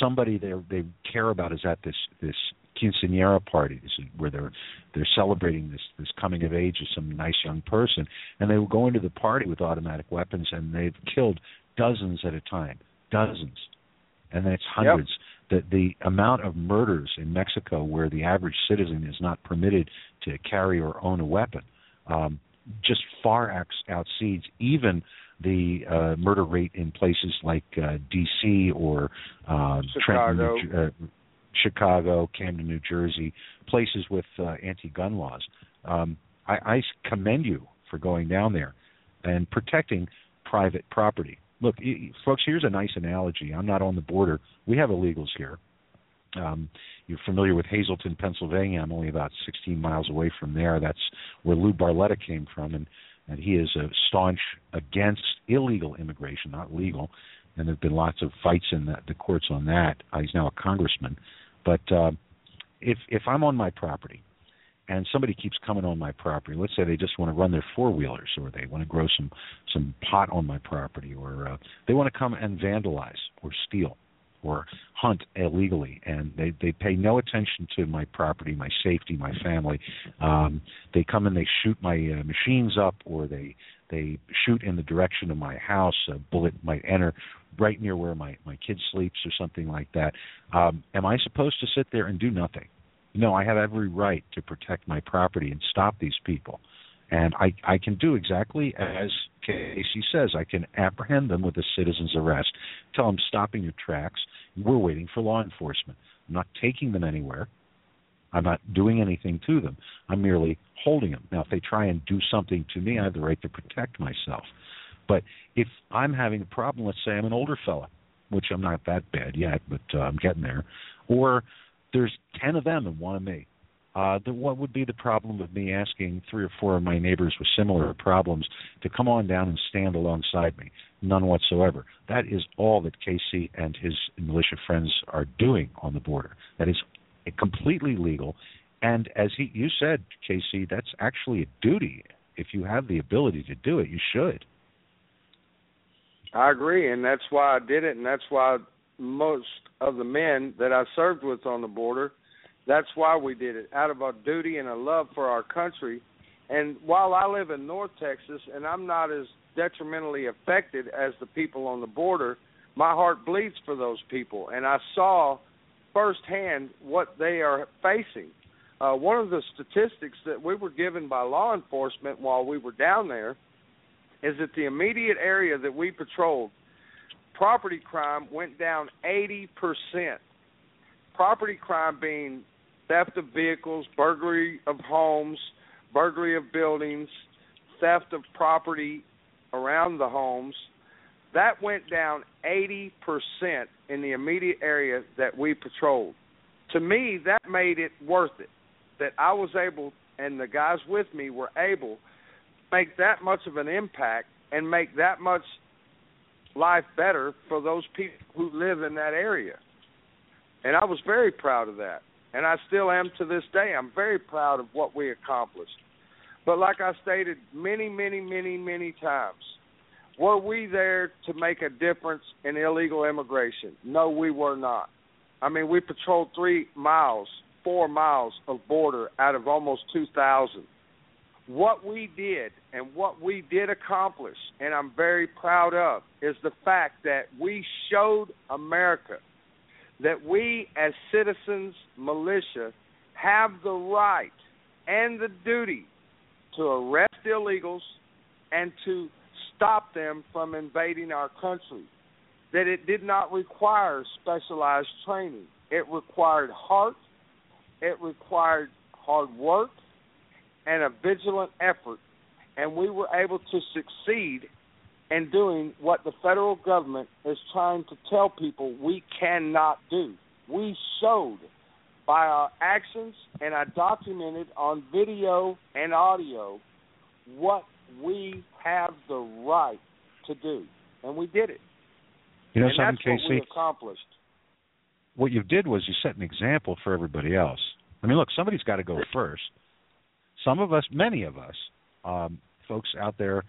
somebody they they care about is at this this quinceanera party. This is where they're they're celebrating this this coming of age of some nice young person, and they will go into the party with automatic weapons, and they've killed dozens at a time, dozens, and then it's hundreds. Yep. The the amount of murders in Mexico where the average citizen is not permitted to carry or own a weapon um, just far exceeds even the uh, murder rate in places like uh, D.C. or uh, Chicago. Trenton, uh, Chicago, Camden, New Jersey, places with uh, anti-gun laws. Um, I, I commend you for going down there and protecting private property. Look, folks, here's a nice analogy. I'm not on the border. We have illegals here. Um, you're familiar with Hazleton, Pennsylvania. I'm only about 16 miles away from there. That's where Lou Barletta came from, and and he is a staunch against illegal immigration, not legal. and there've been lots of fights in the, the courts on that. Uh, he's now a congressman, but uh, if if I'm on my property and somebody keeps coming on my property, let's say they just want to run their four wheelers or they want to grow some some pot on my property or uh, they want to come and vandalize or steal or hunt illegally and they they pay no attention to my property my safety my family. Um they come and they shoot my uh, machines up or they they shoot in the direction of my house a bullet might enter right near where my my kid sleeps or something like that. Um am i supposed to sit there and do nothing no i have every right to protect my property and stop these people and I, I can do exactly as KC says. I can apprehend them with a citizen's arrest, tell them stopping your tracks. We're waiting for law enforcement. I'm not taking them anywhere. I'm not doing anything to them. I'm merely holding them. Now, if they try and do something to me, I have the right to protect myself. But if I'm having a problem, let's say I'm an older fella, which I'm not that bad yet, but uh, I'm getting there, or there's 10 of them and one of me uh, what would be the problem with me asking three or four of my neighbors with similar problems to come on down and stand alongside me? None whatsoever. That is all that KC and his militia friends are doing on the border. That is completely legal. And as he, you said, KC, that's actually a duty. If you have the ability to do it, you should. I agree, and that's why I did it, and that's why most of the men that I served with on the border that's why we did it, out of our duty and a love for our country. And while I live in North Texas and I'm not as detrimentally affected as the people on the border, my heart bleeds for those people. And I saw firsthand what they are facing. Uh, one of the statistics that we were given by law enforcement while we were down there is that the immediate area that we patrolled, property crime went down 80%. Property crime being theft of vehicles, burglary of homes, burglary of buildings, theft of property around the homes. That went down 80% in the immediate area that we patrolled. To me, that made it worth it. That I was able, and the guys with me were able, to make that much of an impact and make that much life better for those people who live in that area. And I was very proud of that and I still am to this day. I'm very proud of what we accomplished. But like I stated many, many, many, many times, were we there to make a difference in illegal immigration? No, we were not. I mean, we patrolled three miles, four miles of border out of almost 2,000. What we did and what we did accomplish, and I'm very proud of, is the fact that we showed America – that we as citizens militia have the right and the duty to arrest illegals and to stop them from invading our country. That it did not require specialized training. It required heart, it required hard work, and a vigilant effort. And we were able to succeed in doing what the federal government is trying to tell people we cannot do. We showed by our actions and I documented on video and audio what we have the right to do. And we did it. You know and something, that's KC? What we accomplished. What you did was you set an example for everybody else. I mean, look, somebody's got to go first. Some of us, many of us, um, folks out there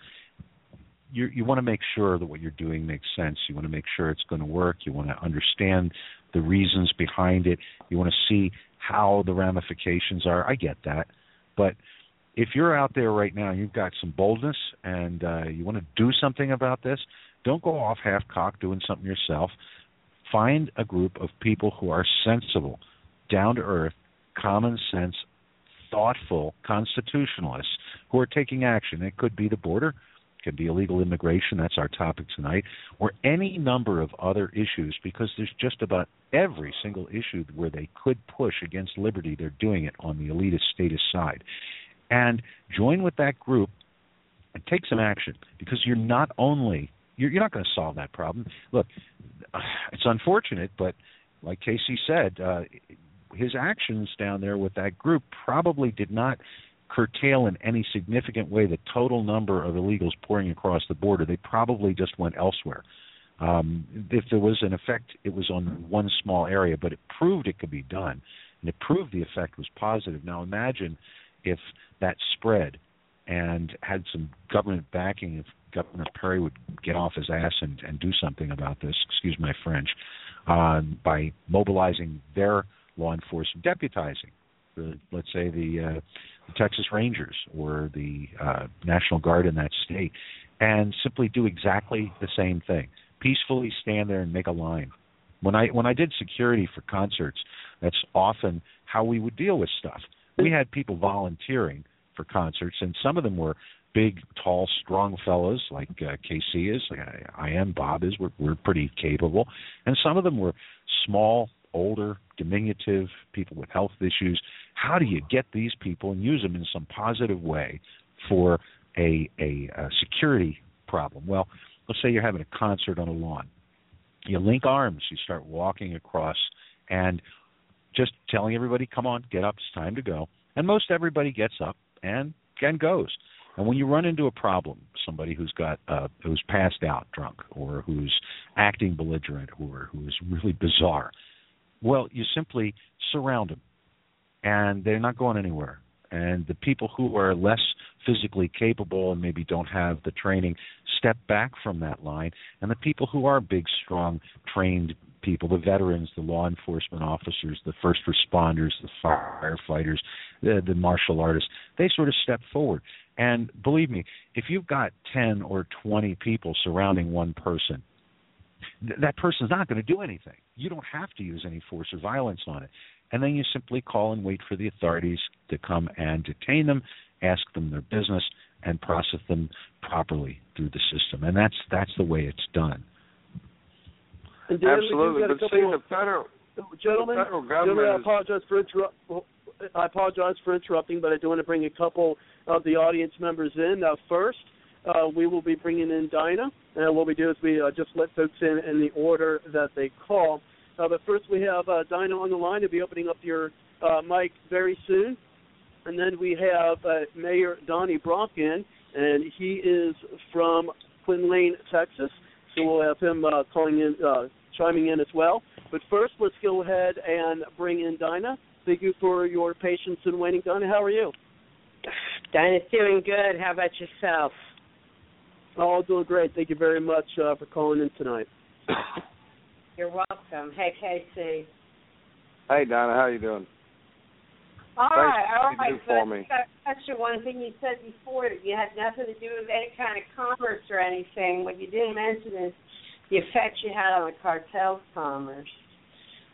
you you want to make sure that what you're doing makes sense. You want to make sure it's going to work. You want to understand the reasons behind it. You want to see how the ramifications are. I get that, but if you're out there right now, you've got some boldness and uh, you want to do something about this. Don't go off half cocked doing something yourself. Find a group of people who are sensible, down to earth, common sense, thoughtful constitutionalists who are taking action. It could be the border it could be illegal immigration, that's our topic tonight, or any number of other issues, because there's just about every single issue where they could push against liberty, they're doing it on the elitist statist side. And join with that group and take some action, because you're not only you're, you're not going to solve that problem. Look, it's unfortunate, but like KC said, uh, his actions down there with that group probably did not curtail in any significant way the total number of illegals pouring across the border. They probably just went elsewhere. Um, if there was an effect, it was on one small area, but it proved it could be done, and it proved the effect was positive. Now imagine if that spread and had some government backing, if Governor Perry would get off his ass and, and do something about this, excuse my French, uh, by mobilizing their law enforcement, deputizing, the, let's say the, uh, the Texas Rangers or the uh, National Guard in that state, and simply do exactly the same thing. Peacefully stand there and make a line. When I when I did security for concerts, that's often how we would deal with stuff. We had people volunteering for concerts, and some of them were big, tall, strong fellows like uh, KC is, like I, I am, Bob is. We're, we're pretty capable, and some of them were small, older, diminutive people with health issues. How do you get these people and use them in some positive way for a, a, a security problem? Well, let's say you're having a concert on a lawn. You link arms. You start walking across, and just telling everybody, "Come on, get up. It's time to go." And most everybody gets up and and goes. And when you run into a problem, somebody who's got uh, who's passed out drunk, or who's acting belligerent, or who is really bizarre, well, you simply surround them, and they're not going anywhere. And the people who are less physically capable and maybe don't have the training step back from that line, and the people who are big, strong, trained people, the veterans, the law enforcement officers, the first responders, the firefighters, the, the martial artists, they sort of step forward. And believe me, if you've got 10 or 20 people surrounding one person, th- that person's not going to do anything. You don't have to use any force or violence on it. And then you simply call and wait for the authorities to come and detain them, ask them their business, and process them properly through the system. And that's that's the way it's done. And Dan, we do Absolutely, but see, of- the federal gentlemen, the federal gentlemen, I apologize for interrupt. I apologize for interrupting, but I do want to bring a couple of the audience members in. Uh, first, uh, we will be bringing in Dinah, and what we do is we uh, just let folks in in the order that they call. Uh, but first, we have uh, Dinah on the line. He'll be opening up your uh, mic very soon, and then we have uh, Mayor Donnie Brock in, and he is from Quinlan, Texas. So we'll have him uh, calling in, uh, chiming in as well. But first, let's go ahead and bring in Dinah. Thank you for your patience in waiting. Dinah, how are you? Dinah's doing good. How about yourself? All doing great. Thank you very much uh, for calling in tonight. You're welcome. Hey, KC. Hey Donna, how are you doing? All Thanks right, all for what right. you do for me. That's your one thing you said before that you had nothing to do with any kind of commerce or anything. What you didn't mention is the effect you had on the cartel's commerce.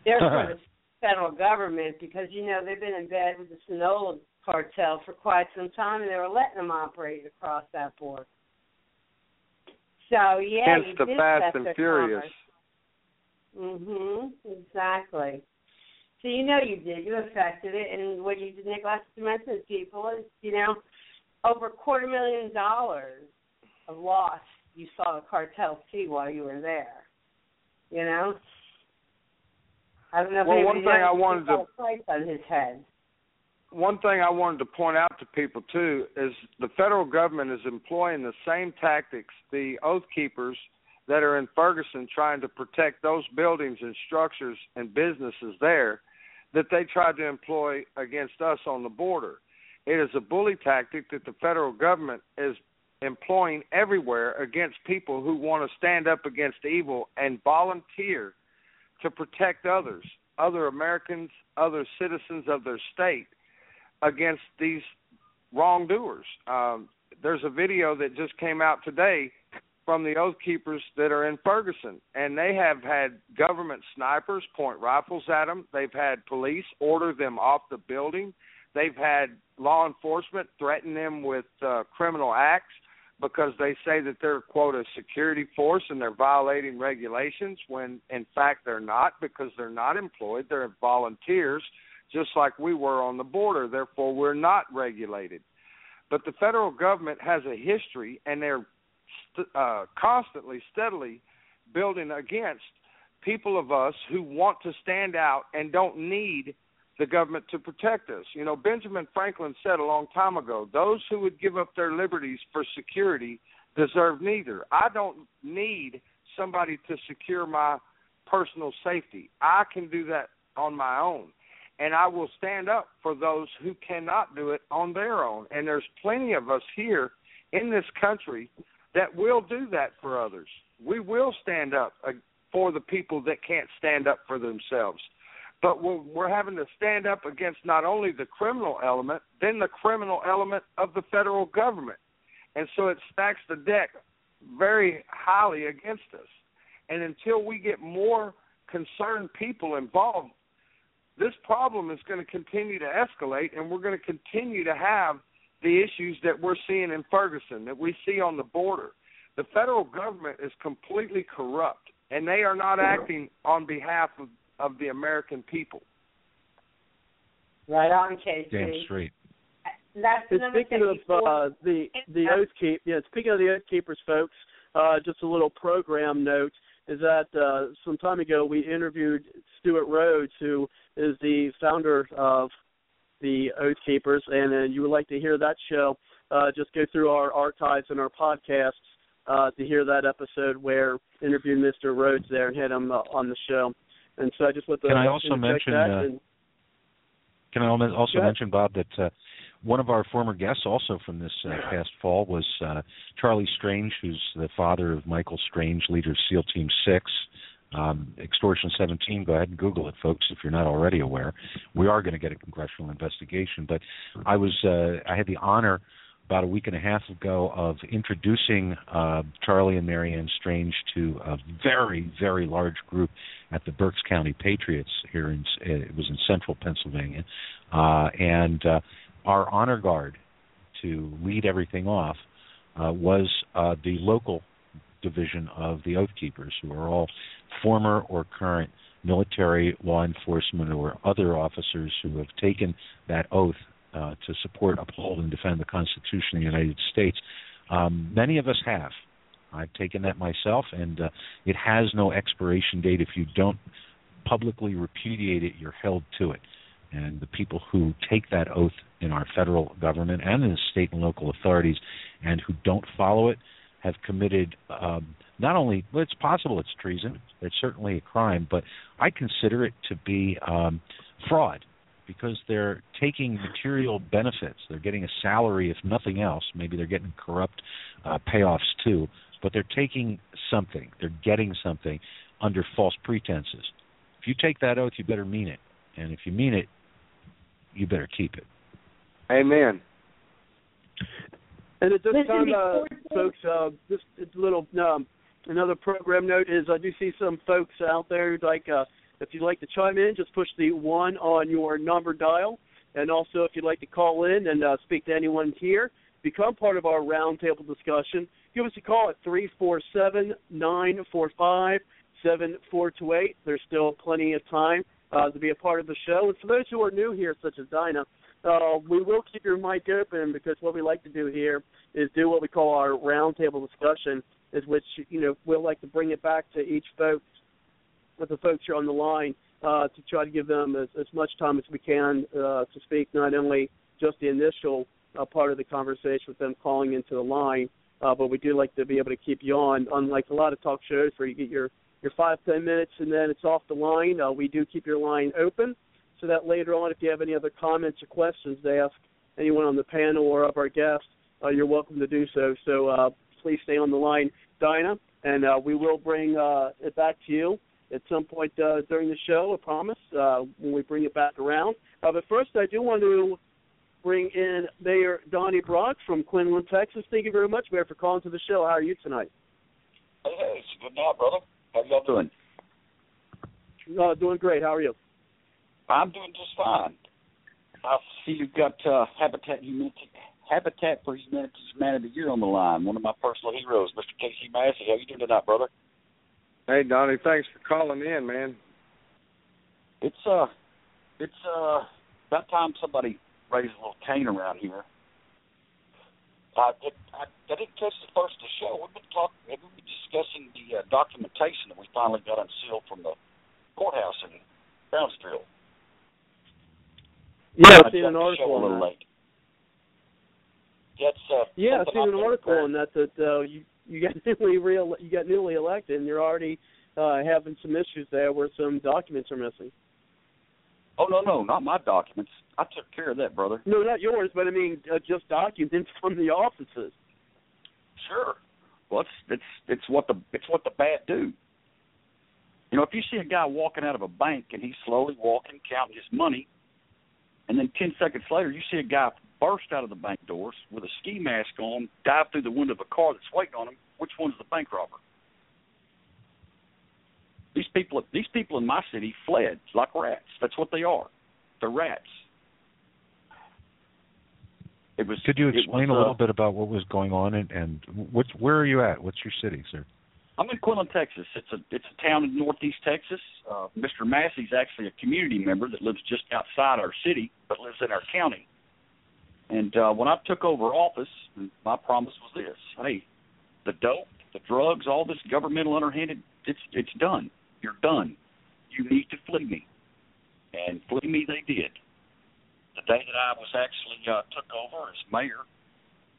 They're for the federal government because you know they've been in bed with the Sinaloa cartel for quite some time, and they were letting them operate across that border. So yeah, Hence the Fast and Furious. Mhm. Exactly. So you know you did. You affected it, and what you did, neglect to mention to people is, you know, over a quarter million dollars of loss you saw the cartel see while you were there. You know. I don't know if Well, one thing I wanted to- price on his head. One thing I wanted to point out to people too is the federal government is employing the same tactics the oath keepers that are in Ferguson trying to protect those buildings and structures and businesses there that they tried to employ against us on the border. It is a bully tactic that the federal government is employing everywhere against people who want to stand up against evil and volunteer to protect others, other Americans, other citizens of their state against these wrongdoers. Um, there's a video that just came out today from the Oath Keepers that are in Ferguson, and they have had government snipers point rifles at them. They've had police order them off the building. They've had law enforcement threaten them with uh, criminal acts because they say that they're quote a security force and they're violating regulations when in fact they're not because they're not employed they're volunteers just like we were on the border therefore we're not regulated but the federal government has a history and they're st- uh, constantly steadily building against people of us who want to stand out and don't need the government to protect us. You know, Benjamin Franklin said a long time ago, those who would give up their liberties for security deserve neither. I don't need somebody to secure my personal safety. I can do that on my own. And I will stand up for those who cannot do it on their own. And there's plenty of us here in this country that will do that for others. We will stand up uh, for the people that can't stand up for themselves. But we're, we're having to stand up against not only the criminal element, then the criminal element of the federal government. And so it stacks the deck very highly against us. And until we get more concerned people involved, this problem is going to continue to escalate, and we're going to continue to have the issues that we're seeing in Ferguson, that we see on the border. The federal government is completely corrupt, and they are not acting on behalf of, of the American people. Right on, KC. Damn straight. That's the And speaking of uh, the the oath keep, yeah. Speaking of the oath keepers, folks, uh, just a little program note is that uh, some time ago we interviewed Stewart Rhodes, who is the founder of the Oath Keepers, and uh, you would like to hear that show, uh, just go through our archives and our podcasts uh, to hear that episode where we interviewed Mr. Rhodes there and had him uh, on the show. And so I just want to Can I also mention, that uh, and, Can I also mention, Bob, that uh, one of our former guests, also from this uh, past fall, was uh, Charlie Strange, who's the father of Michael Strange, leader of SEAL Team Six, um, Extortion 17. Go ahead and Google it, folks, if you're not already aware. We are going to get a congressional investigation. But I was, uh, I had the honor about a week and a half ago of introducing uh, Charlie and Marianne Strange to a very, very large group at the Berks County Patriots here in it was in central Pennsylvania, uh, and uh, our honor guard to lead everything off uh, was uh, the local division of the Oath Keepers, who are all former or current military, law enforcement, or other officers who have taken that oath uh, to support, uphold, and defend the Constitution of the United States. Um, many of us have. I've taken that myself, and uh, it has no expiration date. If you don't publicly repudiate it, you're held to it. And the people who take that oath in our federal government and in the state and local authorities and who don't follow it have committed um, not only, well, it's possible it's treason, it's certainly a crime, but I consider it to be um, fraud because they're taking material benefits. They're getting a salary, if nothing else. Maybe they're getting corrupt uh, payoffs too, but they're taking something. They're getting something under false pretenses. If you take that oath, you better mean it, and if you mean it, you better keep it. Amen. And at this Listen, time, uh, folks, uh, just a little um, another program note is I do see some folks out there who'd like uh, if you'd like to chime in, just push the one on your number dial, and also if you'd like to call in and uh, speak to anyone here, become part of our roundtable discussion. Give us a call at three four seven nine four five seven four two eight. There's still plenty of time uh, to be a part of the show. And for those who are new here, such as Dinah, uh, we will keep your mic open because what we like to do here is do what we call our roundtable discussion, is which you know we'll like to bring it back to each folks with the folks here on the line uh, to try to give them as, as much time as we can uh, to speak, not only just the initial uh, part of the conversation with them calling into the line, uh, but we do like to be able to keep you on. Unlike a lot of talk shows where you get your your five ten minutes and then it's off the line, uh, we do keep your line open so that later on, if you have any other comments or questions to ask anyone on the panel or of our guests, uh, you're welcome to do so. So uh, please stay on the line, Dinah, and uh, we will bring uh, it back to you at some point uh, during the show. I promise uh, when we bring it back around. But first, I do want to bring in Mayor Donnie Brock from Quinlan, Texas. Thank you very much, Mayor, for calling to the show. How are you tonight? Hey, it's a good night, brother. How y'all doing? Uh, doing great. How are you? I'm doing just fine. I see you've got uh, Habitat Humanity, Habitat for Humanity's Man of the Year on the line. One of my personal heroes, Mr. KC Massey. How you doing tonight, brother? Hey, Donnie, thanks for calling in, man. It's uh, it's uh, about time somebody raised a little Cain around here. I, did, I, I didn't catch the first of the show. We've been talking, we've been discussing the uh, documentation that we finally got unsealed from the courthouse in Brownsville. Yeah, I've seen an jumped the show article on that. late. That's uh, Yeah, I've seen an article on that that uh, you you got newly real you got newly elected, and you're already uh, having some issues there where some documents are missing. Oh no, no, not my documents. I took care of that, brother. No, not yours, but I mean uh, just documents from the offices. Sure. Well, it's it's it's what the it's what the bad do. You know, if you see a guy walking out of a bank and he's slowly walking, counting his money, and then ten seconds later you see a guy burst out of the bank doors with a ski mask on, dive through the window of a car that's waiting on him, which one's the bank robber? These people these people in my city fled like rats. That's what they are. They're rats. It was Could you explain was, a little uh, bit about what was going on and, and what's where are you at? What's your city, sir? I'm in Quinlan, Texas. It's a it's a town in northeast Texas. Uh, Mr. Massey's actually a community member that lives just outside our city, but lives in our county. And uh, when I took over office, my promise was this: Hey, the dope, the drugs, all this governmental underhanded, it's it's done. You're done. You need to flee me, and flee me they did. The day that I was actually uh, took over as mayor,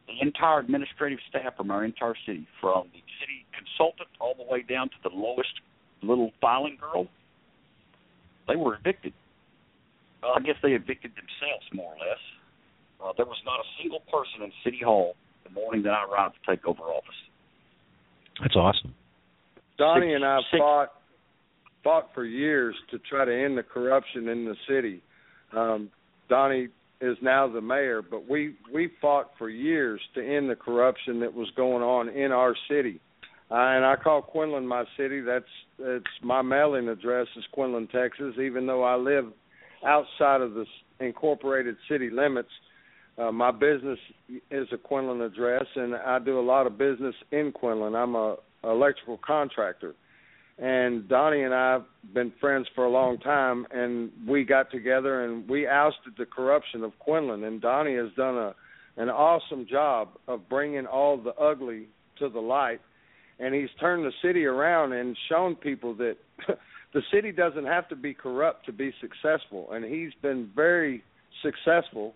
the entire administrative staff from our entire city, from the city consultant all the way down to the lowest little filing girl, they were evicted. Well, I guess they evicted themselves more or less. Uh, there was not a single person in City Hall the morning that I arrived to take over office. That's awesome. Donnie Six- and I six- fought fought for years to try to end the corruption in the city. Um, Donnie is now the mayor, but we we fought for years to end the corruption that was going on in our city. Uh, and I call Quinlan my city. That's it's my mailing address is Quinlan, Texas. Even though I live outside of the incorporated city limits, uh, my business is a Quinlan address, and I do a lot of business in Quinlan. I'm a electrical contractor, and Donnie and I have been friends for a long time, and we got together and we ousted the corruption of Quinlan. And Donnie has done a an awesome job of bringing all the ugly to the light, and he's turned the city around and shown people that the city doesn't have to be corrupt to be successful. And he's been very successful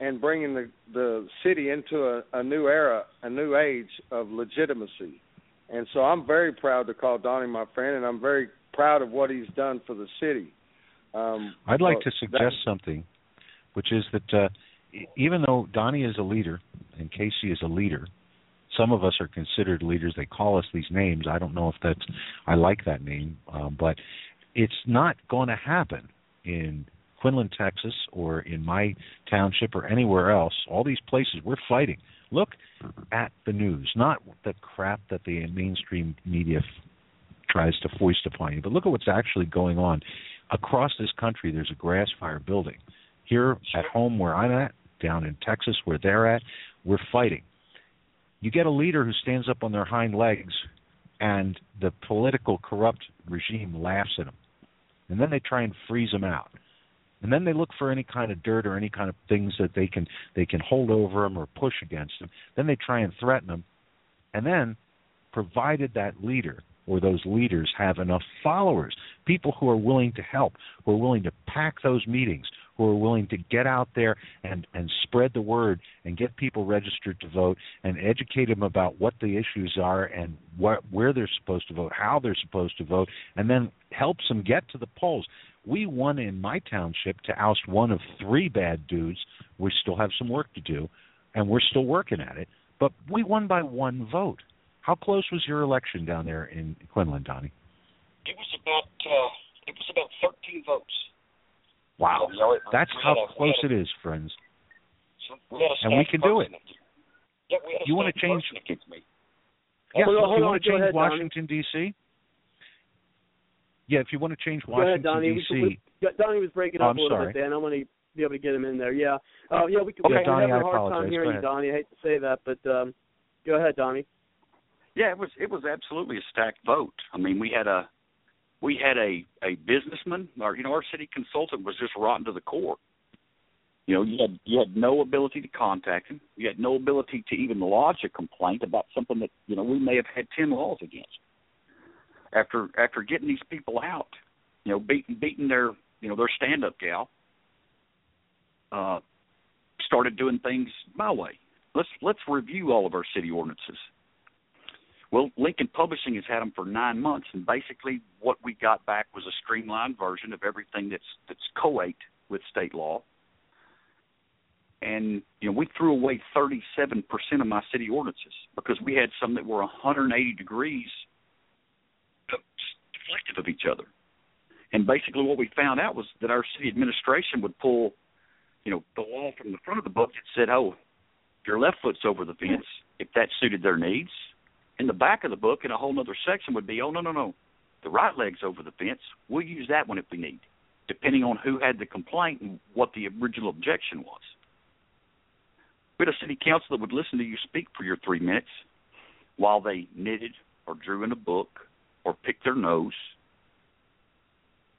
in bringing the the city into a, a new era, a new age of legitimacy. And so I'm very proud to call Donnie my friend, and I'm very proud of what he's done for the city. Um, I'd like to suggest something, which is that uh, e- even though Donnie is a leader and KC is a leader, some of us are considered leaders. They call us these names. I don't know if that's I like that name, um, but it's not going to happen in Quinlan, Texas, or in my township or anywhere else. All these places we're fighting. Look at the news, not the crap that the mainstream media f- tries to foist upon you, but look at what's actually going on across this country. There's a grass fire building. Here at home, where I'm at, down in Texas, where they're at, we're fighting. You get a leader who stands up on their hind legs, and the political corrupt regime laughs at him, and then they try and freeze him out and then they look for any kind of dirt or any kind of things that they can they can hold over them or push against them Then they try and threaten them and then, provided that leader or those leaders have enough followers, people who are willing to help, who are willing to pack those meetings, who are willing to get out there and and spread the word and get people registered to vote and educate them about what the issues are and what where they're supposed to vote, how they're supposed to vote, and then helps them get to the polls. We won in my township to oust one of three bad dudes. We still have some work to do, and we're still working at it. But we won by one vote. How close was your election down there in Quinlan, Donnie? It was about uh, it was about thirteen votes. Wow, You know, that's how a- close had it a- is, friends. So we And we can do it. Yeah, we You wanna change- person me. Yeah, Hold on, if hold you want to change ahead, Washington D.C. Yeah, if you want to change Go ahead, Washington Donnie. We- D.C. we- yeah, Donnie was breaking Oh, up I'm a little sorry. bit there, and I want to be able to get him in there. Yeah, uh, yeah, we could. Okay, we're Donnie, having I a hard apologize. time hearing you. Donnie. I hate to say that, but um, go ahead, Donnie. Yeah, it was it was absolutely a stacked vote. I mean, we had a we had a a businessman, or you know, our city consultant was just rotten to the core. You know, you had you had no ability to contact him. You had no ability to even lodge a complaint about something that you know we may have had ten laws against. After after getting these people out, you know, beating beating their you know their stand up gal, uh, started doing things my way. Let's let's review all of our city ordinances. Well, Lincoln Publishing has had them for nine months, and basically what we got back was a streamlined version of everything that's that's coate with state law. And you know, we threw away 37% of my city ordinances because we had some that were 180 degrees deflective of each other. And basically, what we found out was that our city administration would pull, you know, the law from the front of the book that said, "Oh, your left foot's over the fence," if that suited their needs in the back of the book, in a whole other section, would be, oh no no no, the right leg's over the fence. We'll use that one if we need, depending on who had the complaint and what the original objection was. We had a city council that would listen to you speak for your three minutes while they knitted or drew in a book or pick their nose.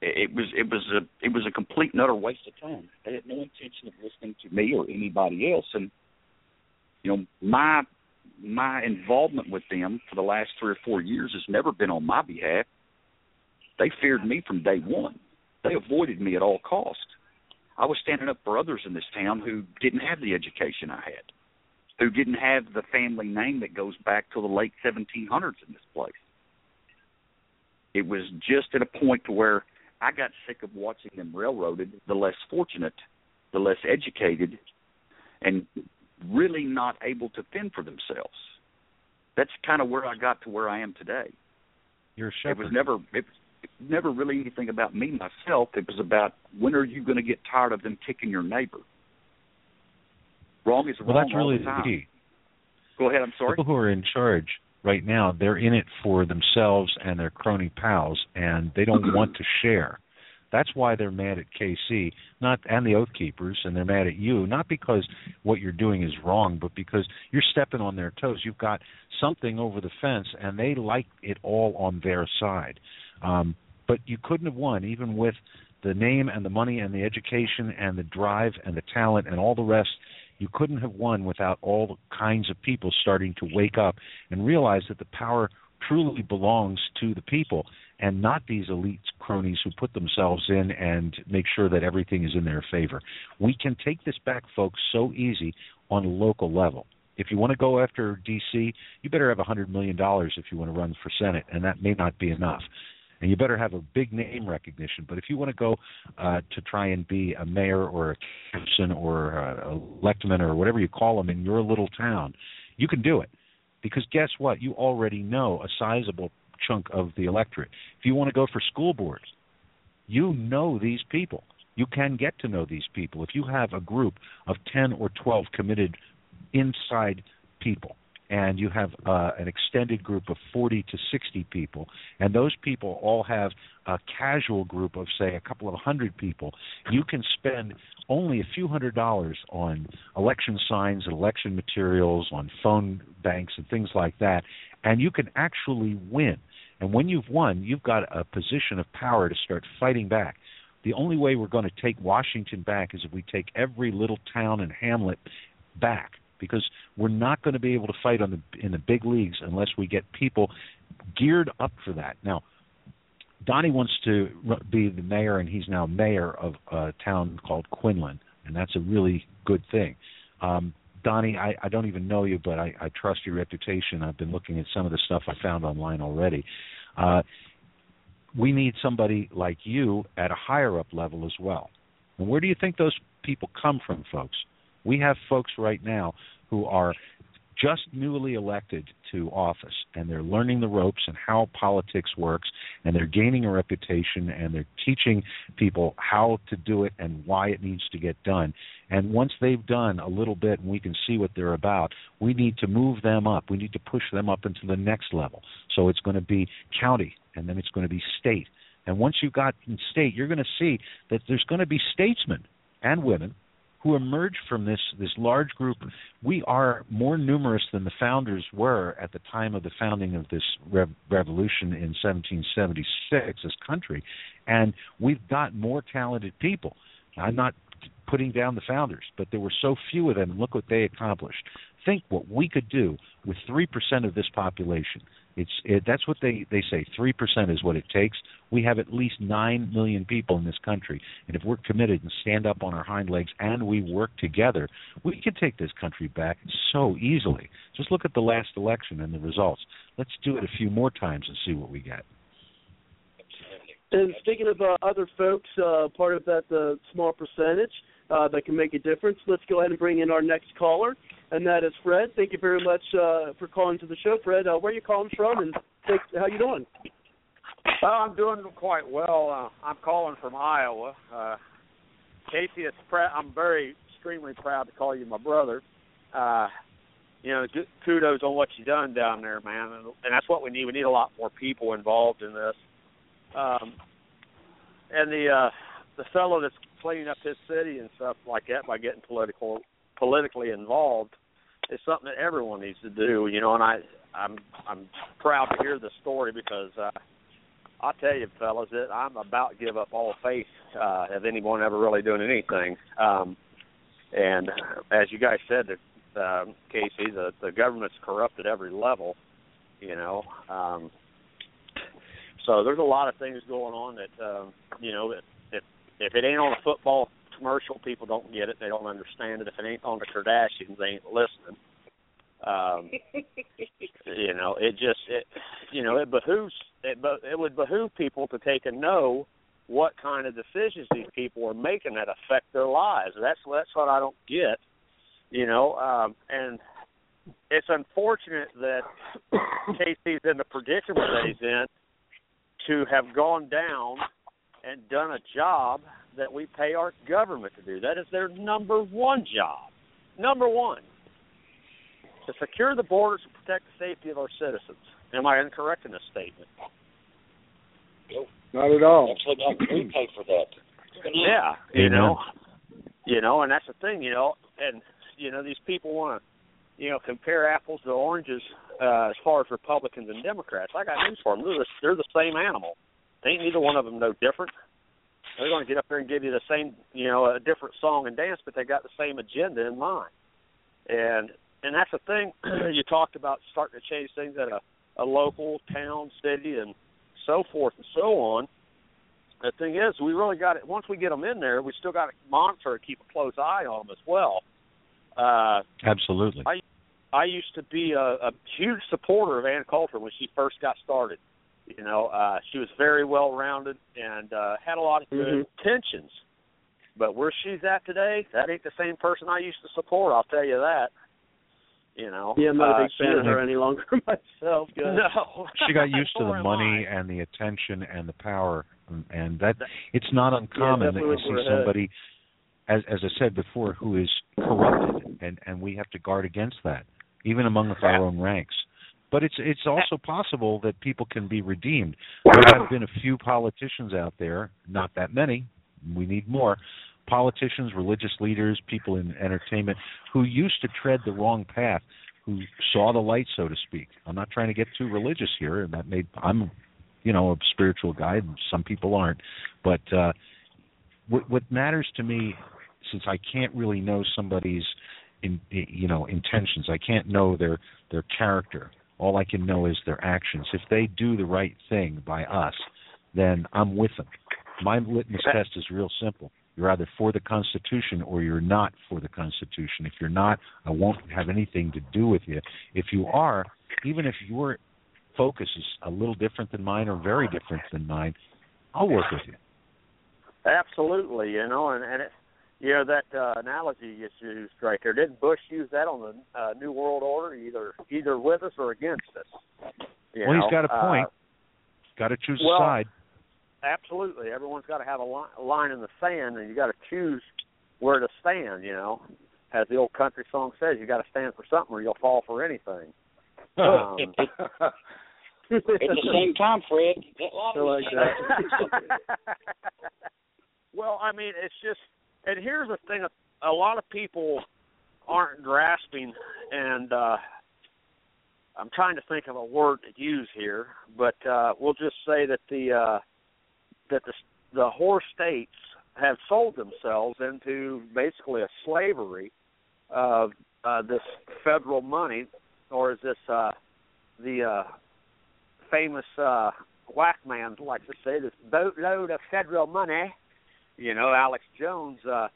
It was it was a it was a complete and utter waste of time. They had no intention of listening to me or anybody else, and you know my my involvement with them for the last three or four years has never been on my behalf. They feared me from day one. They avoided me at all cost. I was standing up for others in this town who didn't have the education I had, who didn't have the family name that goes back to the late 1700s in this place. It was just at a point to where I got sick of watching them railroaded, the less fortunate, the less educated, and really not able to fend for themselves. That's kind of where I got to where I am today. You're a shepherd. It was never it was never really anything about me myself. It was about when are you going to get tired of them kicking your neighbor? Wrong is wrong. Well, that's really all the, time. key. Go ahead. I'm sorry. People who are in charge right now, they're in it for themselves and their crony pals, and they don't want to share. That's why they're mad at KC, not and the Oath Keepers, and they're mad at you, not because what you're doing is wrong, but because you're stepping on their toes. You've got something over the fence, and they like it all on their side. Um, but you couldn't have won, even with the name and the money and the education and the drive and the talent and all the rest. You couldn't have won without all the kinds of people starting to wake up and realize that the power truly belongs to the people and not these elite cronies who put themselves in and make sure that everything is in their favor. We can take this back, folks, so easy on a local level. If you want to go after DC, you better have a $100 million if you want to run for Senate, and that may not be enough. And you better have a big name recognition. But if you want to go uh, to try and be a mayor or a councilman or a electman or whatever you call them in your little town, you can do it. Because guess what? You already know a sizable chunk of the electorate. If you want to go for school boards, you know these people. You can get to know these people. If you have a group of 10 or 12 committed inside people, and you have uh, an extended group of 40 to 60 people, and those people all have a casual group of, say, a couple of hundred people, you can spend only a few hundred dollars on election signs and election materials, on phone banks and things like that, and you can actually win. And when you've won, you've got a position of power to start fighting back. The only way we're going to take Washington back is if we take every little town and hamlet back because we're not going to be able to fight on the in the big leagues unless we get people geared up for that. Now, Donnie wants to be the mayor, and he's now mayor of a town called Quinlan, and that's a really good thing. Um, Donnie, I, I don't even know you, but I, I trust your reputation. I've been looking at some of the stuff I found online already. Uh, we need somebody like you at a higher up level as well. And where do you think those people come from, folks? We have folks right now who are just newly elected to office and they're learning the ropes and how politics works and they're gaining a reputation and they're teaching people how to do it and why it needs to get done. And once they've done a little bit and we can see what they're about, we need to move them up. We need to push them up into the next level. So it's going to be county and then it's going to be state. And once you've got in state, you're going to see that there's going to be statesmen and women who emerged from this this large group. We are more numerous than the founders were at the time of the founding of this rev- revolution in 1776, this country, and we've got more talented people. I'm not putting down the founders, but there were so few of them. Look what they accomplished. Think what we could do with three percent of this population. It's it, that's what they they say. Three percent is what it takes. We have at least nine million people in this country, and if we're committed and stand up on our hind legs and we work together, we can take this country back so easily. Just look at the last election and the results. Let's do it a few more times and see what we get. And speaking of uh, other folks, uh, part of that uh, small percentage uh, that can make a difference, let's go ahead and bring in our next caller and that is Fred. Thank you very much uh, for calling to the show, Fred. Uh, where are you calling from, and thanks, how you doing? Well, I'm doing quite well. Uh, I'm calling from Iowa. Uh, KC, it's pre- I'm very extremely proud to call you my brother. Uh, you know, kudos on what you done down there, man, and, and that's what we need. We need a lot more people involved in this. Um, and the uh, the fellow that's cleaning up his city and stuff like that by getting political politically involved is something that everyone needs to do. You know, and I I'm I'm proud to hear the story because uh, I'll tell you, fellas, that I'm about to give up all faith uh, of anyone ever really doing anything. Um, and as you guys said, that uh, KC, the the government's corrupt at every level. You know, um, so there's a lot of things going on that um, you know that if it ain't on a football commercial, people don't get it. They don't understand it. If it ain't on the Kardashians, they ain't listening. Um, you know, it just it, you know, it behooves it, but it would behoove people to take and know what kind of decisions these people are making that affect their lives. That's that's what I don't get. You know, um, and it's unfortunate that KC's in the predicament that he's in to have gone down and done a job that we pay our government to do. That is their number one job. Number one. To secure the borders and protect the safety of our citizens. Am I incorrect in this statement? Nope. Not at all. Actually, we pay for that. Yeah, you know, you know, and that's the thing, you know, and you know these people want to, you know, compare apples to oranges uh, as far as Republicans and Democrats. I got news for them: they're the, they're the same animal. Ain't neither one of them no different. They're going to get up there and give you the same, you know, a different song and dance, but they got the same agenda in mind. And and that's the thing. you talked about starting to change things at a, a local town, city, and so forth and so on. The thing is, we really got it. Once we get them in there, we still got to monitor and keep a close eye on them as well. Uh, Absolutely. I I used to be a, a huge supporter of Ann Coulter when she first got started. You know, uh, she was very well rounded and uh, had a lot of good mm-hmm. intentions. But where she's at today, that ain't the same person I used to support. I'll tell you that. You know. Yeah, I'm not uh, a big fan of her any longer myself. Good. No. she got used to the money I. and the attention and the power, and that it's not uncommon that you see for head. somebody, as as I said before, who is corrupted, and and we have to guard against that, even among our own ranks. But it's it's also possible that people can be redeemed. There have been a few politicians out there, not that many. We need more politicians, religious leaders, people in entertainment who used to tread the wrong path, who saw the light, so to speak. I'm not trying to get too religious here, and that made I'm, you know, a spiritual guy. And some people aren't, but uh, what what matters to me, since I can't really know somebody's, in you know, intentions, I can't know their their character. All I can know is their actions. If they do the right thing by us, then I'm with them. My litmus test is real simple. You're either for the Constitution or you're not for the Constitution. If you're not, I won't have anything to do with you. If you are, even if your focus is a little different than mine or very different than mine, I'll work with you. Absolutely, you know, and and it, you know that uh, analogy you used right there. Didn't Bush use that on the uh, New World Order, either either with us or against us? You well, know? he's got a point. Uh, got to choose well, a side. absolutely, everyone's got to have a line, a line in the sand, and you got to choose where to stand. You know, as the old country song says, you got to stand for something, or you'll fall for anything. Um, At the same time, Fred, like lottery well, I mean, it's just, and here's the thing: a lot of people aren't grasping, and uh, I'm trying to think of a word to use here, but uh, we'll just say that the uh, that the the whore states have sold themselves into basically a slavery of uh, this federal money, or is this uh, the uh, famous uh, whack man likes to say, this boatload of federal money. You know, Alex Jones. Uh,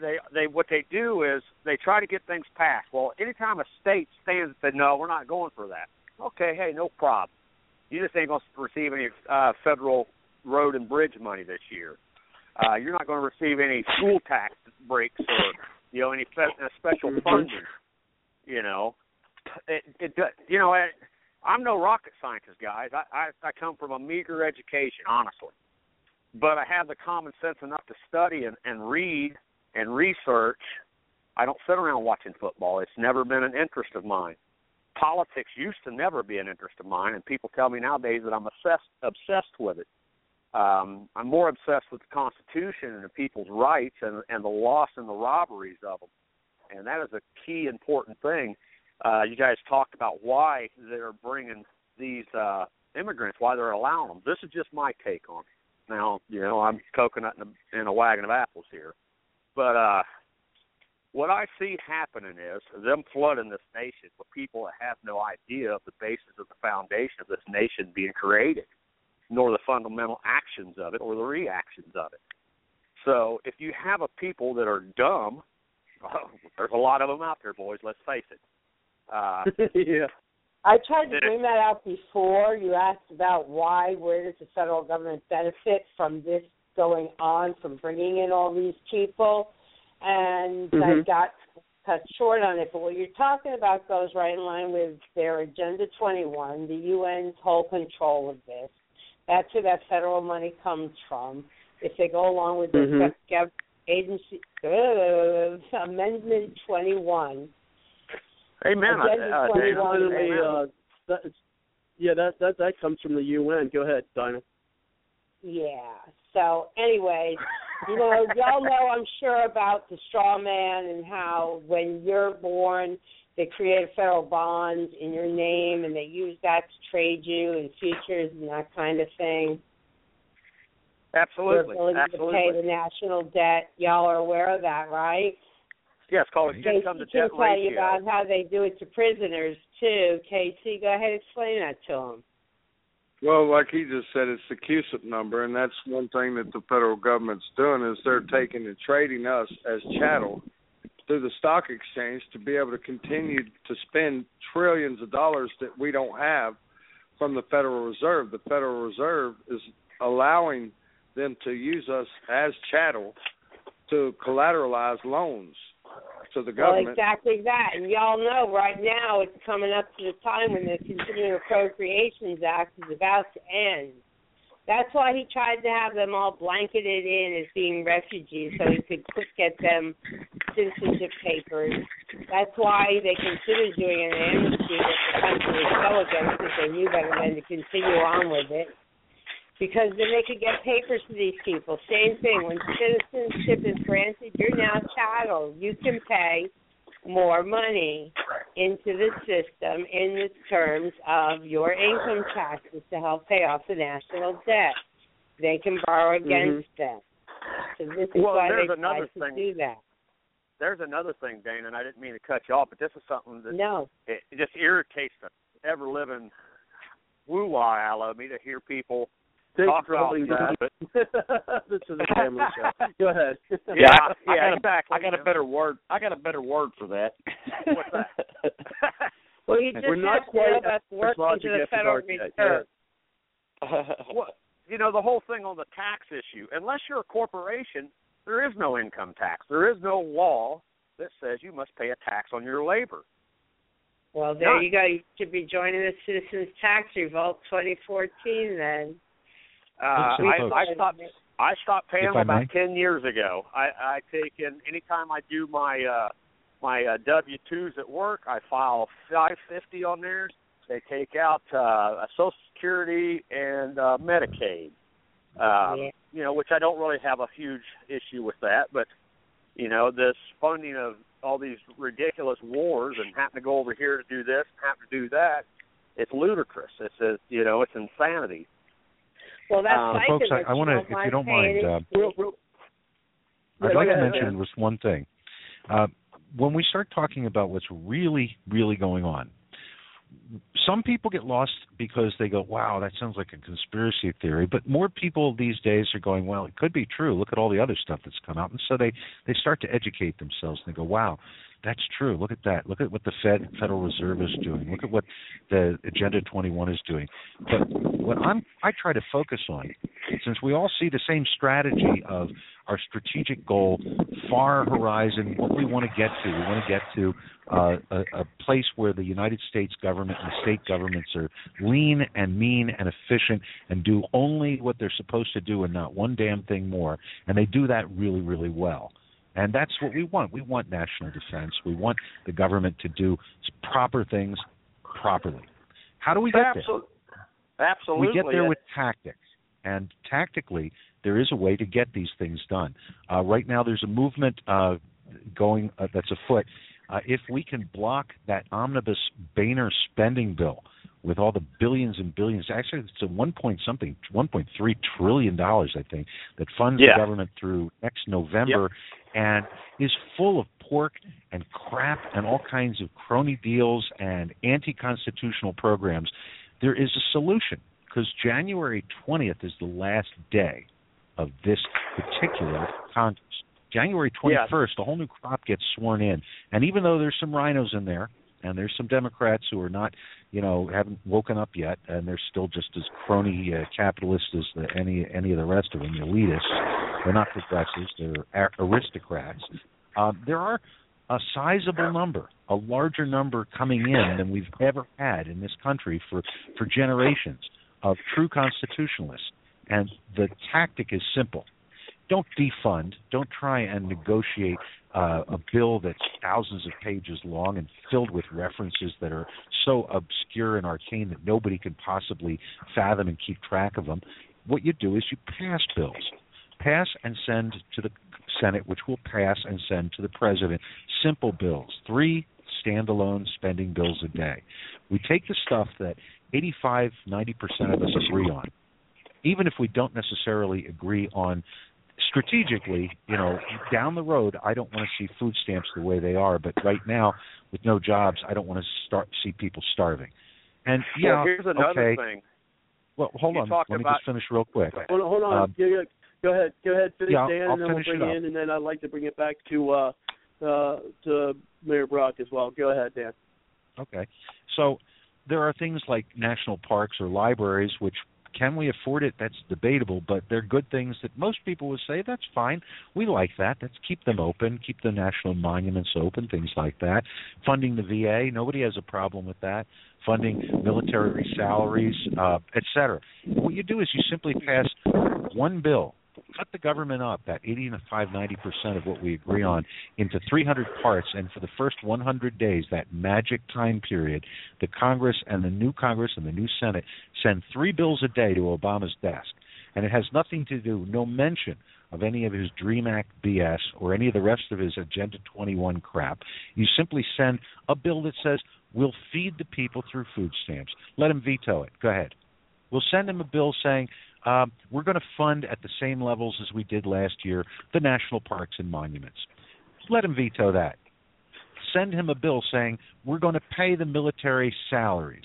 they they what they do is they try to get things passed. Well, anytime a state stands and says no, we're not going for that. Okay, hey, no problem. You just ain't going to receive any uh, federal road and bridge money this year. Uh, you're not going to receive any school tax breaks or you know any fe- uh, special funding. You know, it, it you know I, I'm no rocket scientist, guys. I, I I come from a meager education, honestly, but I have the common sense enough to study and, and read and research. I don't sit around watching football. It's never been an interest of mine. Politics used to never be an interest of mine, and people tell me nowadays that I'm obsessed obsessed with it. Um, I'm more obsessed with the Constitution and the people's rights and, and the loss and the robberies of them, and that is a key important thing. Uh, you guys talked about why they're bringing these uh, immigrants, why they're allowing them. This is just my take on it. Now, you know, I'm coconut in a, in a wagon of apples here. But uh what I see happening is them flooding this nation with people that have no idea of the basis of the foundation of this nation being created, nor the fundamental actions of it or the reactions of it. So if you have a people that are dumb, oh, there's a lot of them out there, boys. Let's face it. Uh, yeah. I tried to bring that out before. You asked about why, where does the federal government benefit from this going on from bringing in all these people, and mm-hmm. I got cut short on it. But what you're talking about goes right in line with their Agenda 21, the UN's whole control of this. That's where that federal money comes from. If they go along with mm-hmm. the agency uh, Amendment 21. Amen. Agenda Uh, 21. Literally, uh, that, yeah, that that that comes from the UN. Go ahead, Dinah. Yeah. So, anyways, you know, y'all know I'm sure about the straw man and how when you're born, they create a federal bond in your name and they use that to trade you in futures and that kind of thing. Absolutely. Their ability Absolutely. to pay the national debt. Y'all are aware of that, right? Yeah, it's called a Casey to can debt tell you about how they do it to prisoners too. KC, go ahead and explain that to them. Well, like he just said, it's the CUSIP number, and that's one thing that the federal government's doing is they're taking and trading us as chattel through the stock exchange to be able to continue to spend trillions of dollars that we don't have from the Federal Reserve. The Federal Reserve is allowing them to use us as chattel to collateralize loans to the government. Well, exactly that. And y'all know right now it's coming up to the time when the Continuing Appropriations Act is about to end. That's why he tried to have them all blanketed in as being refugees so he could quick get them citizenship papers. That's why they considered doing an amnesty that the country was so against because they knew better than to continue on with it. Because then they could get papers to these people. Same thing. When citizenship is granted, you're now chattel. You can pay more money into the system in the terms of your income taxes to help pay off the national debt. They can borrow against them. So this is Mm-hmm. Well, why there's they another try thing. to do that. There's another thing, Dana, and I didn't mean to cut you off, but this is something that No. it, it just irritates the ever living woo wah out of me to hear people Thanks talk for about holding stuff. back. But this is a family show. Go ahead. yeah, Yeah, I, I yeah, got a, exactly. I got a better word. I got a better word for that. What's that? Well, you just We're not to quite about at the workings logic the Federal. Reserve. well, you know the whole thing on the tax issue. Unless you're a corporation, there is no income tax. There is no law that says you must pay a tax on your labor. Well, there None. you go. You should be joining the Citizens Tax Revolt 2014 then. Uh, I, I stopped. I stopped paying them about may. ten years ago. I, I take in anytime I do my uh, my uh, W twos at work. I file five fifty on theirs. They take out uh, Social Security and uh, Medicaid. Um, Yeah. You know, which I don't really have a huge issue with that, but you know, this funding of all these ridiculous wars and having to go over here to do this, and having to do that, it's ludicrous. It's a, you know, it's insanity. Well, that's like folks, I- I want to, if you don't mind, uh, real, real, I'd like to mention man. just one thing. Uh, when we start talking about what's really, really going on, some people get lost because they go, "Wow, that sounds like a conspiracy theory." But more people these days are going, "Well, it could be true. Look at all the other stuff that's come out." And so they they start to educate themselves and they go, "Wow, that's true. Look at that. Look at what the Fed Federal Reserve is doing. Look at what the Agenda 21 is doing." But what I'm I try to focus on, since we all see the same strategy of our strategic goal, far horizon, what we want to get to. We want to get to uh, a, a place where the United States government and state governments are lean and mean and efficient and do only what they're supposed to do and not one damn thing more. And they do that really, really well. And that's what we want. We want national defense. We want the government to do proper things properly. How do we get Absolutely. there? Absolutely. We get there with tactics. And tactically, there is a way to get these things done. Uh, right now, there's a movement uh, going uh, that's afoot. Uh, if we can block that omnibus Boehner spending bill with all the billions and billions, actually, it's a one point something, 1.3 trillion dollars, I think, that funds yeah. the government through next November, yep. and is full of pork and crap and all kinds of crony deals and anti-constitutional programs. There is a solution because January 20th is the last day of this particular Congress. January 21st, yes. a whole new crop gets sworn in. And even though there's some RINOs in there, and there's some Democrats who are not, you know, haven't woken up yet, and they're still just as crony uh, capitalist as the, any any of the rest of them, the elitists. They're not progressives; they're aristocrats. Uh, there are a sizable number, a larger number coming in than we've ever had in this country for for generations of true constitutionalists. And the tactic is simple. Don't defund. Don't try and negotiate uh, a bill that's thousands of pages long and filled with references that are so obscure and arcane that nobody can possibly fathom and keep track of them. What you do is you pass bills. Pass and send to the Senate, which will pass and send to the President. Simple bills. Three standalone spending bills a day. We take the stuff that 85, 90% of us agree on even if we don't necessarily agree on strategically, you know, down the road, I don't want to see food stamps the way they are, but right now, with no jobs, I don't want to start see people starving. And yeah, well, here's another okay. thing. Well, hold you on. Let me about, just finish real quick. Hold on, hold on. Um, yeah, yeah. Go ahead. Go ahead. Finish, yeah, Dan, I'll and then we'll bring it in, and then I'd like to bring it back to uh, uh, to Mayor Brock as well. Go ahead, Dan. Okay. So there are things like national parks or libraries which can we afford it? That's debatable, but they're good things that most people would say that's fine. We like that. Let's keep them open, keep the national monuments open, things like that. Funding the VA, nobody has a problem with that. Funding military salaries, uh, et. What you do is you simply pass one bill cut the government up that 85 90% of what we agree on into 300 parts and for the first 100 days that magic time period the congress and the new congress and the new senate send 3 bills a day to obama's desk. And it has nothing to do no mention of any of his dream act bs or any of the rest of his agenda 21 crap. You simply send a bill that says we'll feed the people through food stamps. Let him veto it. Go ahead. We'll send him a bill saying um, we're going to fund at the same levels as we did last year the national parks and monuments. Let him veto that. Send him a bill saying we're going to pay the military salaries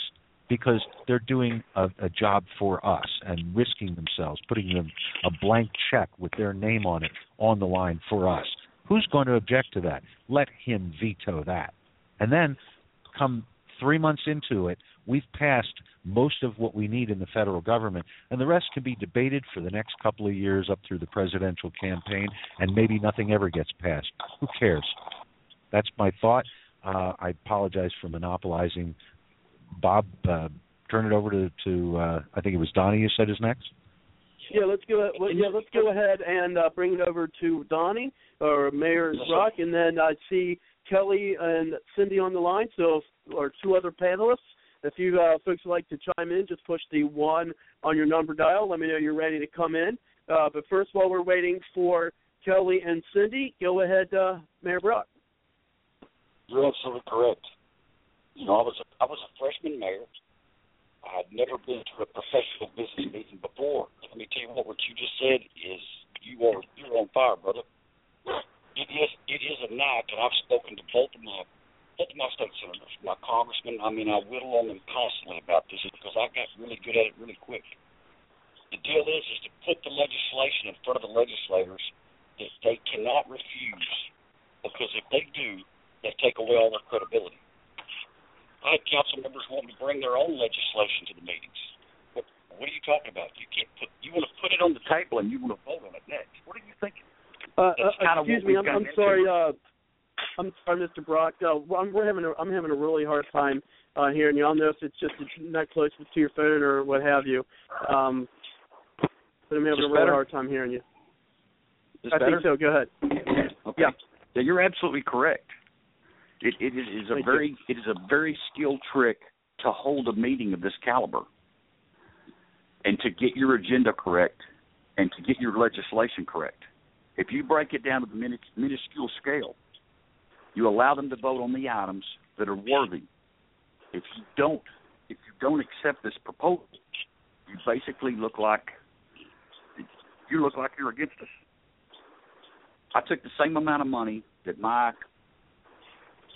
because they're doing a, a job for us and risking themselves, putting them a blank check with their name on it on the line for us. Who's going to object to that? Let him veto that. And then come three months into it, we've passed most of what we need in the federal government, and the rest can be debated for the next couple of years up through the presidential campaign, and maybe nothing ever gets passed. Who cares? That's my thought. Uh, I apologize for monopolizing. Bob, uh, turn it over to, to uh, I think it was Donnie. who said is next. Yeah, let's go. Well, yeah, let's go ahead and uh, bring it over to Donnie or Mayor Brock, and then I see Kelly and Cindy on the line. So, or two other panelists. If you uh, folks would like to chime in, just push the one on your number dial. Let me know you're ready to come in. Uh, but first, while we're waiting for Kelly and Cindy, go ahead, uh, Mayor Brock. You're absolutely correct. You know, I was a, I was a freshman mayor. I had never been to a professional business meeting before. Let me tell you what, what you just said is you are you're on fire, brother. It is it is a knack, and I've spoken to both of my look my state senators, my congressmen. I mean, I whittle on them constantly about this because I got really good at it really quick. The deal is, is to put the legislation in front of the legislators that they cannot refuse, because if they do, they take away all their credibility. I had council members wanting to bring their own legislation to the meetings. What, what are you talking about? You can't put. You want to put it on the table and you want to vote on it next. What are you thinking? Uh, uh, That's kind of excuse me, I'm, I'm sorry. into. Uh, I'm sorry, Mr. Brock. Uh, I'm, we're having a, I'm having a really hard time uh, hearing you. I'll know if it's just not close to your phone or what have you. Um, but I'm having Is a really better? hard time hearing you. Is I better? think so. Go ahead. Okay. Yeah. Yeah, you're absolutely correct. It, it is, a Thank you. very it is a very skilled trick to hold a meeting of this caliber, and to get your agenda correct, and to get your legislation correct. If you break it down to the minuscule scale, you allow them to vote on the items that are worthy. If you don't, if you don't accept this proposal, you basically look like you look like you're against us. I took the same amount of money that my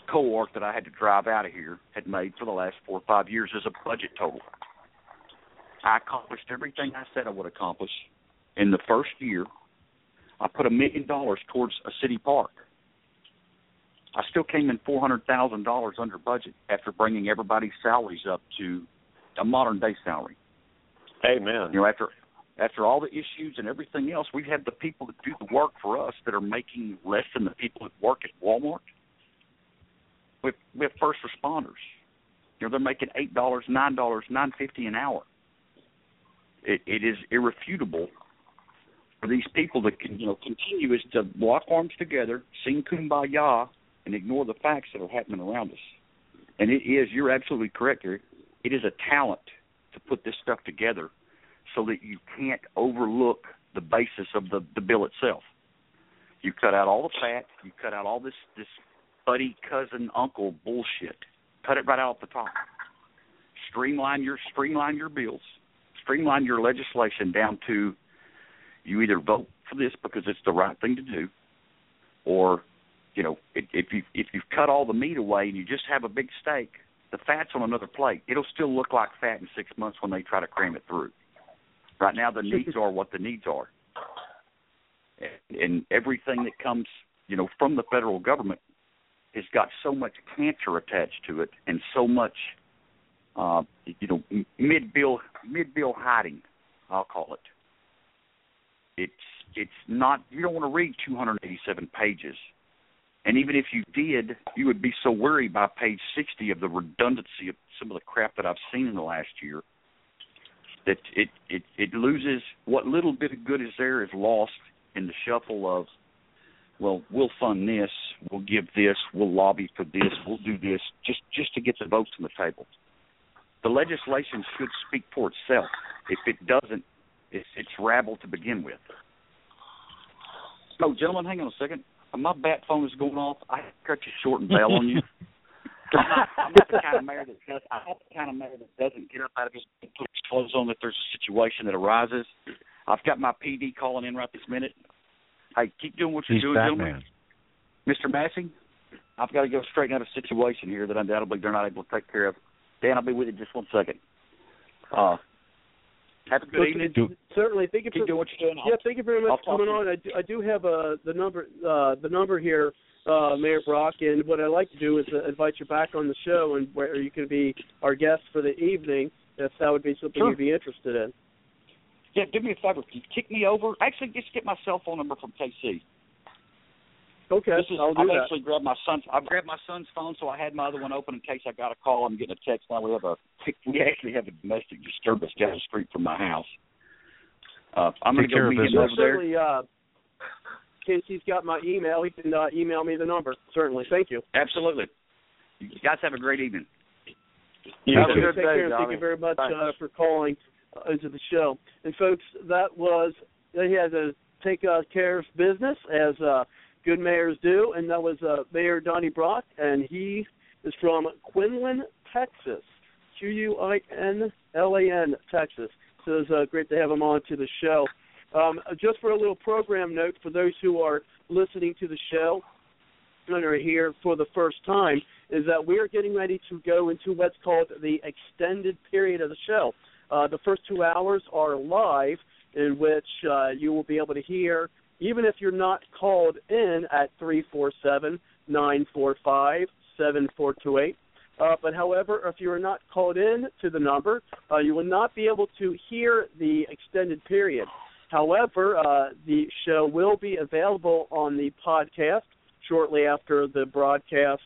cohort that I had to drive out of here had made for the last four or five years as a budget total. I accomplished everything I said I would accomplish in the first year. I put a million dollars towards a city park. I still came in four hundred thousand dollars under budget after bringing everybody's salaries up to a modern day salary. Amen. You know, after after all the issues and everything else, we have had the people that do the work for us that are making less than the people that work at Walmart. With with first responders, you know, they're making eight dollars, nine dollars, nine fifty an hour. It it is irrefutable for these people that can you know continue is to lock arms together, sing kumbaya, and ignore the facts that are happening around us. And it is you're absolutely correct, Eric. It is a talent to put this stuff together so that you can't overlook the basis of the, the bill itself. You cut out all the fat, you cut out all this this buddy cousin uncle bullshit. Cut it right out the top. Streamline your streamline your bills. Streamline your legislation down to you either vote for this because it's the right thing to do, or you know if, if you if you've cut all the meat away and you just have a big steak, the fat's on another plate. It'll still look like fat in six months when they try to cram it through. Right now, the needs are what the needs are, and, and everything that comes, you know, from the federal government has got so much cancer attached to it, and so much, uh, you know, mid bill mid bill hiding. I'll call it. It's it's not. You don't want to read 287 pages, and even if you did, you would be so worried by page 60 of the redundancy of some of the crap that I've seen in the last year that it it it loses what little bit of good is there is lost in the shuffle of well we'll fund this we'll give this we'll lobby for this we'll do this just just to get the votes on the table. The legislation should speak for itself if it doesn't it's it's rabble to begin with. Oh gentlemen hang on a second my bat phone is going off i cut you short and bail on you I'm not, I'm not the kind of mayor that does. I'm not the kind of mayor that doesn't get up out of his and put his clothes on if there's a situation that arises. I've got my PD calling in right this minute. Hey, keep doing what you're He's doing, gentlemen. Mr. Massey, I've got to go straighten out a situation here that undoubtedly they're not able to take care of. Dan, I'll be with you just one second. Uh, have a good Well, evening. Do- Certainly. Thank you Keep for doing what you're doing. Yeah, thank you very much for talk coming on. I do, I do have uh, the number uh, the number here, uh, Mayor Brock, and what I'd like to do is uh, invite you back on the show, and where you can be our guest for the evening, if that would be something Sure. you'd be interested in. Yeah, do me a favor. Can you kick me over? Actually, just get my cell phone number from KC. Okay, This is, I'll do I've that. actually grabbed my son's. I've grabbed my son's phone, so I had my other one open in case I got a call. I'm getting a text now. We have a we actually have a domestic disturbance down the street from my house. Uh, I'm going to go of meet him business. over there. certainly, uh, KC's got my email. He can uh, email me the number. Certainly. Thank you. Absolutely. You guys have a great evening. You Have too. a good Take care, thank you very much uh, for calling uh, into the show. And folks, that was he had to take uh, care of business as uh, good mayors do, and that was uh, Mayor Donnie Brock, and he is from Quinlan, Texas, Q U I N L A N, Texas. So it's uh, great to have him on to the show. Um, just for a little program note for those who are listening to the show and are here for the first time, is that we are getting ready to go into what's called the extended period of the show. Uh, the first two hours are live, in which uh, you will be able to hear, even if you're not called in at 347 945 7428. Uh, but however, if you are not called in to the number, uh, you will not be able to hear the extended period. However, uh, the show will be available on the podcast shortly after the broadcast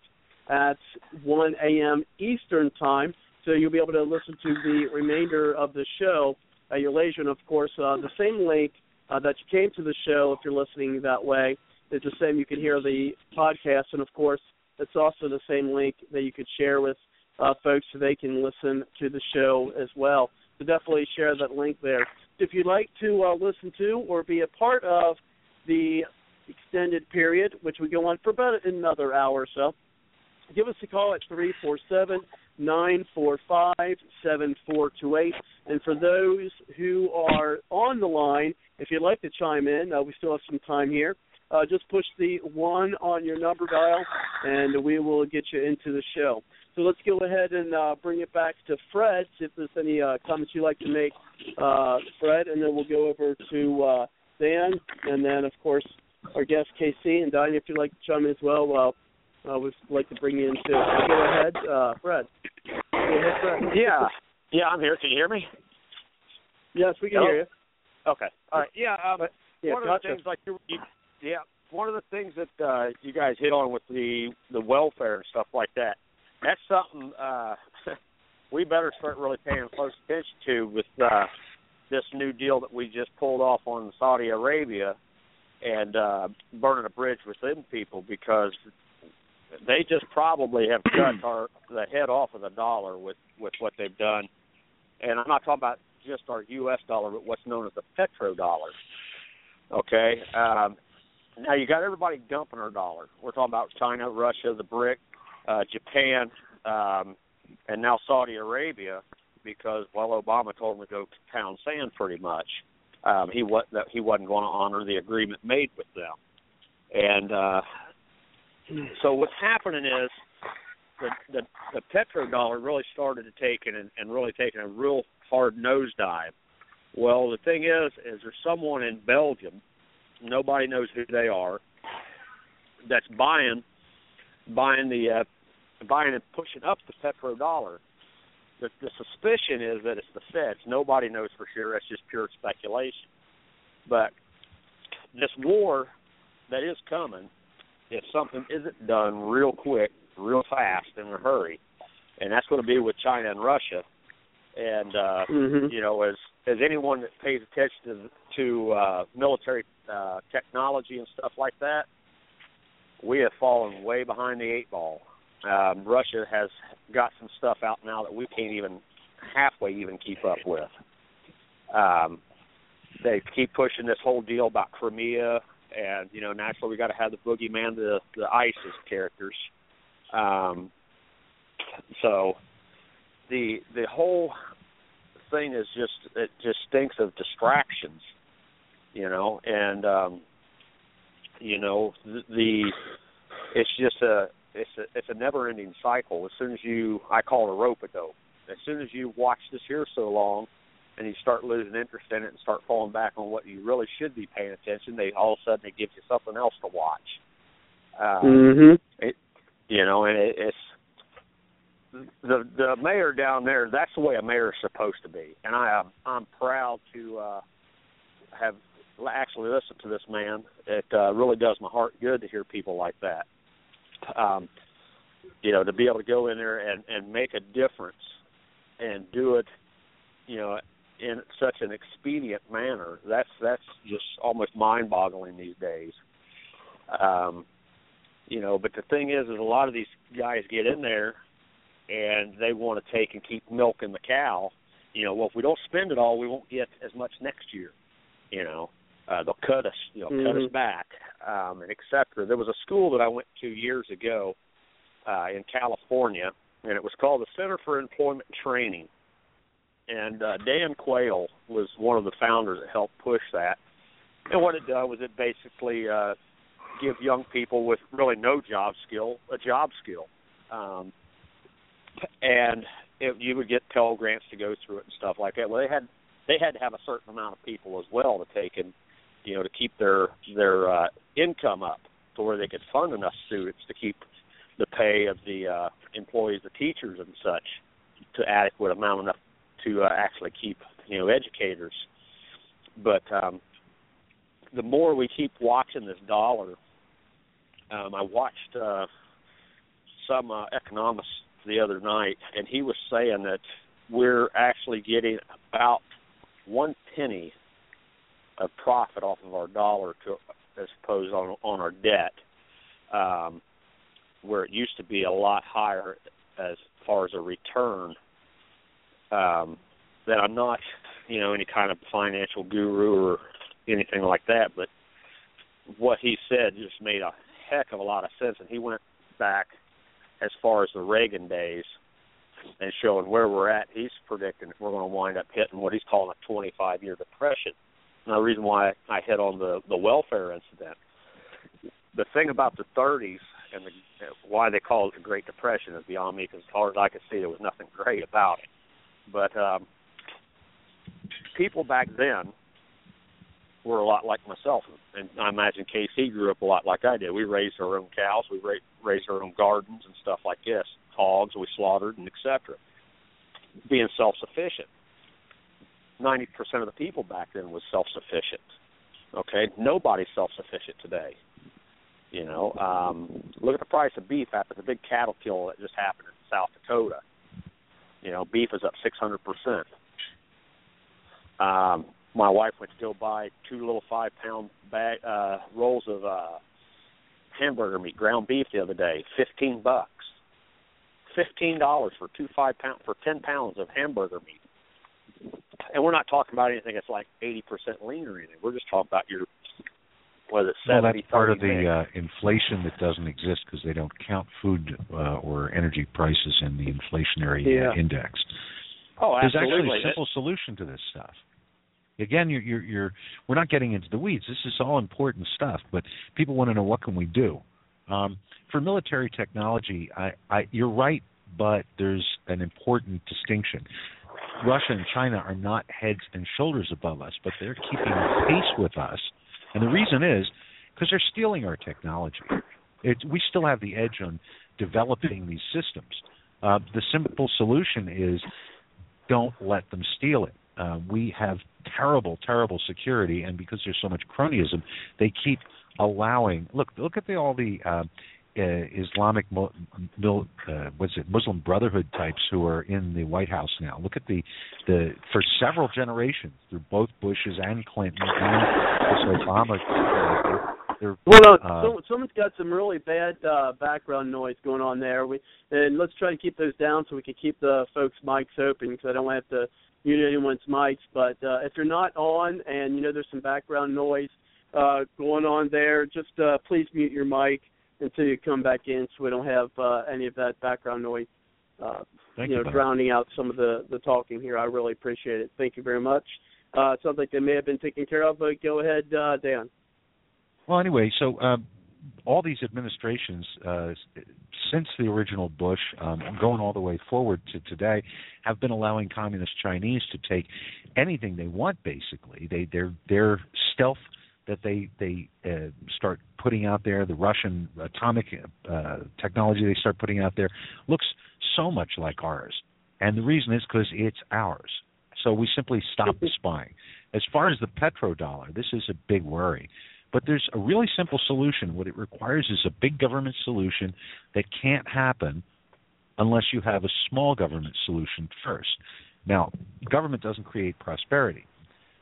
at 1 a.m. Eastern Time. So you'll be able to listen to the remainder of the show at your leisure. And of course, uh, the same link uh, that you came to the show, if you're listening that way, is the same. You can hear the podcast, and of course, it's also the same link that you could share with uh, folks so they can listen to the show as well. So definitely share that link there. If you'd like to uh, listen to or be a part of the extended period, which we go on for about another hour or so, give us a call at three four seven nine four five seven four two eight. And for those who are on the line, if you'd like to chime in, uh, we still have some time here. Uh, just push the one on your number dial, and we will get you into the show. So let's go ahead and uh, bring it back to Fred. If there's any uh, comments you'd like to make, uh, Fred, and then we'll go over to uh, Dan, and then of course our guest KC and Donnie. If you'd like to chime in as well, well, uh, we'd like to bring you in too. So go ahead, uh, Fred. Go ahead, Fred. Yeah, yeah, I'm here. Can you hear me? Yes, we can Hello? hear you. Okay. All right. Yeah. Um, Yeah, one of gotcha. the things like you, you, yeah, one of the things that uh, you guys hit on with the the welfare and stuff like that. That's something uh, we better start really paying close attention to with uh, this new deal that we just pulled off on Saudi Arabia and uh, burning a bridge with them people because they just probably have cut our the head off of the dollar with with what they've done. And I'm not talking about just our U.S. dollar, but what's known as the petrodollar. Okay. Um, now you got everybody dumping our dollar. We're talking about China, Russia, the BRIC, uh, Japan, um, and now Saudi Arabia, because well, Obama told them to go pound sand pretty much. Um, he was that he wasn't going to honor the agreement made with them, and uh, so what's happening is the the, the petrodollar really started to take and and really taking a real hard nosedive. Well, the thing is, is there's someone in Belgium, nobody knows who they are, that's buying, buying the, uh, buying and pushing up the petrodollar. The, the suspicion is that it's the Feds. Nobody knows for sure. That's just pure speculation. But this war that is coming, if something isn't done real quick, real fast, in a hurry, and that's going to be with China and Russia. And uh, Mhm. you know, as as anyone that pays attention to, to uh, military uh, technology and stuff like that, we have fallen way behind the eight ball. Um, Russia has got some stuff out now that we can't even halfway even keep up with. Um, they keep pushing this whole deal about Crimea, and you know, naturally we got to have the boogeyman, the the ISIS characters. Um, so the the whole thing is just it just stinks of distractions, you know, and um, you know the, the it's just a it's a it's a never ending cycle. As soon as you I call it a rope a dope. As soon as you watch this here so long and you start losing interest in it and start falling back on what you really should be paying attention, they all of a sudden it gives you something else to watch. Uh, Mhm. it, you know, and it, it's the the mayor down there. That's the way a mayor is supposed to be, and I am I'm proud to uh, have actually listened to this man. It uh, really does my heart good to hear people like that. Um, you know, to be able to go in there and and make a difference and do it, you know, in such an expedient manner. That's that's just almost mind-boggling these days. Um, you know, but the thing is, is a lot of these guys get in there and they want to take and keep milking the cow. You know, well, if we don't spend it all, we won't get as much next year. You know, uh, they'll cut us, you know, cut Mhm. us back, um, and et cetera. There was a school that I went to years ago uh, in California, and it was called the Center for Employment Training. And uh, Dan Quayle was one of the founders that helped push that. And what it did was it basically uh, give young people with really no job skill a job skill. um, and it, you would get Pell grants to go through it and stuff like that. Well, they had they had to have a certain amount of people as well to take and you know to keep their their uh, income up to where they could fund enough students to keep the pay of the uh, employees, the teachers and such, to adequate amount enough to uh, actually keep you know educators. But um, the more we keep watching this dollar, um, I watched uh, some uh, economist the other night, and he was saying that we're actually getting about one penny of profit off of our dollar to as opposed on on our debt, um, where it used to be a lot higher as far as a return. Um, that I'm not, you know, any kind of financial guru or anything like that, but what he said just made a heck of a lot of sense, and he went back as far as the Reagan days and showing where we're at. He's predicting we're going to wind up hitting what he's calling a 25 year depression. And the reason why I hit on the the welfare incident, the thing about the 30s and the, why they call it the Great Depression is beyond me because as far as I could see, there was nothing great about it. But um, people back then were a lot like myself, and I imagine KC grew up a lot like I did. We raised our own cows, we ra- raised our own gardens and stuff like this. Hogs we slaughtered and etc. Being self-sufficient. Ninety percent of the people back then was self-sufficient. Okay, nobody's self-sufficient today. You know, um, look at the price of beef after the big cattle kill that just happened in South Dakota. You know, beef is up six hundred percent. Um, my wife went to go buy two little five pound bag uh rolls of uh hamburger meat, ground beef the other day, fifteen bucks. Fifteen dollars for two five pound for ten pounds of hamburger meat. And we're not talking about anything that's like eighty percent lean or anything. We're just talking about your was it well, that's part of the uh, inflation that doesn't exist because they don't count food uh, or energy prices in the inflationary Yeah. uh, index. Oh, There's absolutely. actually a simple solution to this stuff. Again, you're, you're, you're, we're not getting into the weeds. This is all important stuff, but people want to know what can we do. Um, for military technology, I, I, you're right, but there's an important distinction. Russia and China are not heads and shoulders above us, but they're keeping pace with us, and the reason is because they're stealing our technology. It, we still have the edge on developing these systems. Uh, the simple solution is don't let them steal it. Uh, we have terrible, terrible security, and because there's so much cronyism, they keep allowing. Look, look at the, all the uh, Islamic, mo- mil, uh, what's it, Muslim Brotherhood types who are in the White House now. Look at the the for several generations through both Bushes and Clinton and this Obama. Uh, they're, Well, no, uh, some, someone's got some really bad uh, background noise going on there. We and let's try to keep those down so we can keep the folks' mics open because I don't want to have to mute anyone's mics. But uh, if you're not on and you know there's some background noise uh, going on there, just uh, please mute your mic until you come back in so we don't have uh, any of that background noise. Uh, Thank you know, drowning out some of the the talking here. I really appreciate it. Thank you very much. Uh, sounds like they may have been taken care of, but go ahead, uh, Dan. Well, anyway, so um, all these administrations, uh, since the original Bush, um, going all the way forward to today, have been allowing communist Chinese to take anything they want. Basically, they they're they're stealth that they they uh, start putting out there, the Russian atomic uh, technology they start putting out there, looks so much like ours, and the reason is because it's ours. So we simply stop the spying. As far as the petrodollar, this is a big worry. But there's a really simple solution. What it requires is a big government solution that can't happen unless you have a small government solution first. Now, government doesn't create prosperity.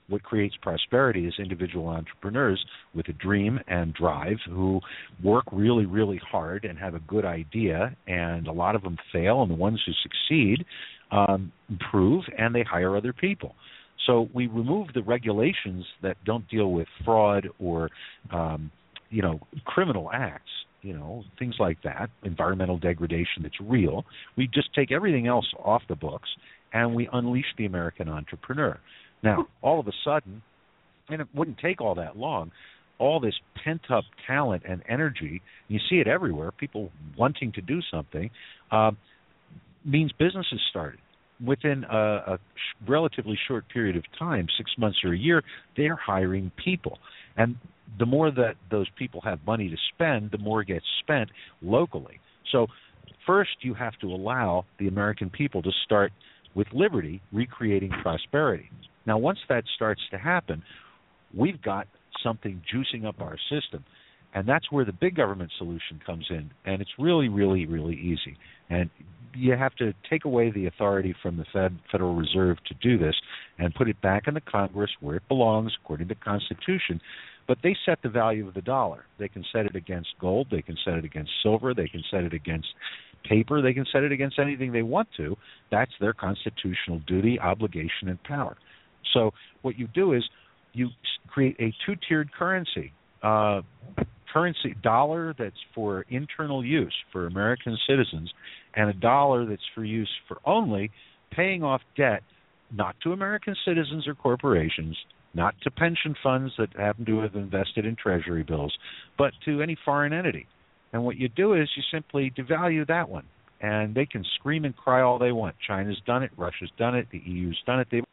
What creates prosperity is individual entrepreneurs with a dream and drive who work really, really hard and have a good idea, and a lot of them fail, and the ones who succeed um, improve and they hire other people. So we remove the regulations that don't deal with fraud or, um, you know, criminal acts, you know, things like that, environmental degradation that's real. We just take everything else off the books and we unleash the American entrepreneur. Now, all of a sudden, and it wouldn't take all that long, all this pent up talent and energy. You see it everywhere. People wanting to do something uh, means businesses started within a, a relatively short period of time, six months or a year. They're hiring people, and the more that those people have money to spend, the more gets spent locally. So, first, you have to allow the American people to start with liberty, recreating prosperity. Now, once that starts to happen, we've got something juicing up our system. And that's where the big government solution comes in. And it's really, really, really easy. And you have to take away the authority from the Fed, Federal Reserve to do this and put it back in the Congress where it belongs according to the Constitution. But they set the value of the dollar. They can set it against gold, they can set it against silver, they can set it against paper, they can set it against anything they want to. That's their constitutional duty, obligation, and power. So what you do is you create a two-tiered currency. Uh, currency dollar that's for internal use for American citizens, and a dollar that's for use for only paying off debt, not to American citizens or corporations, not to pension funds that happen to have invested in treasury bills, but to any foreign entity. And what you do is you simply devalue that one. And they can scream and cry all they want. China's done it, Russia's done it, the EU's done it. They've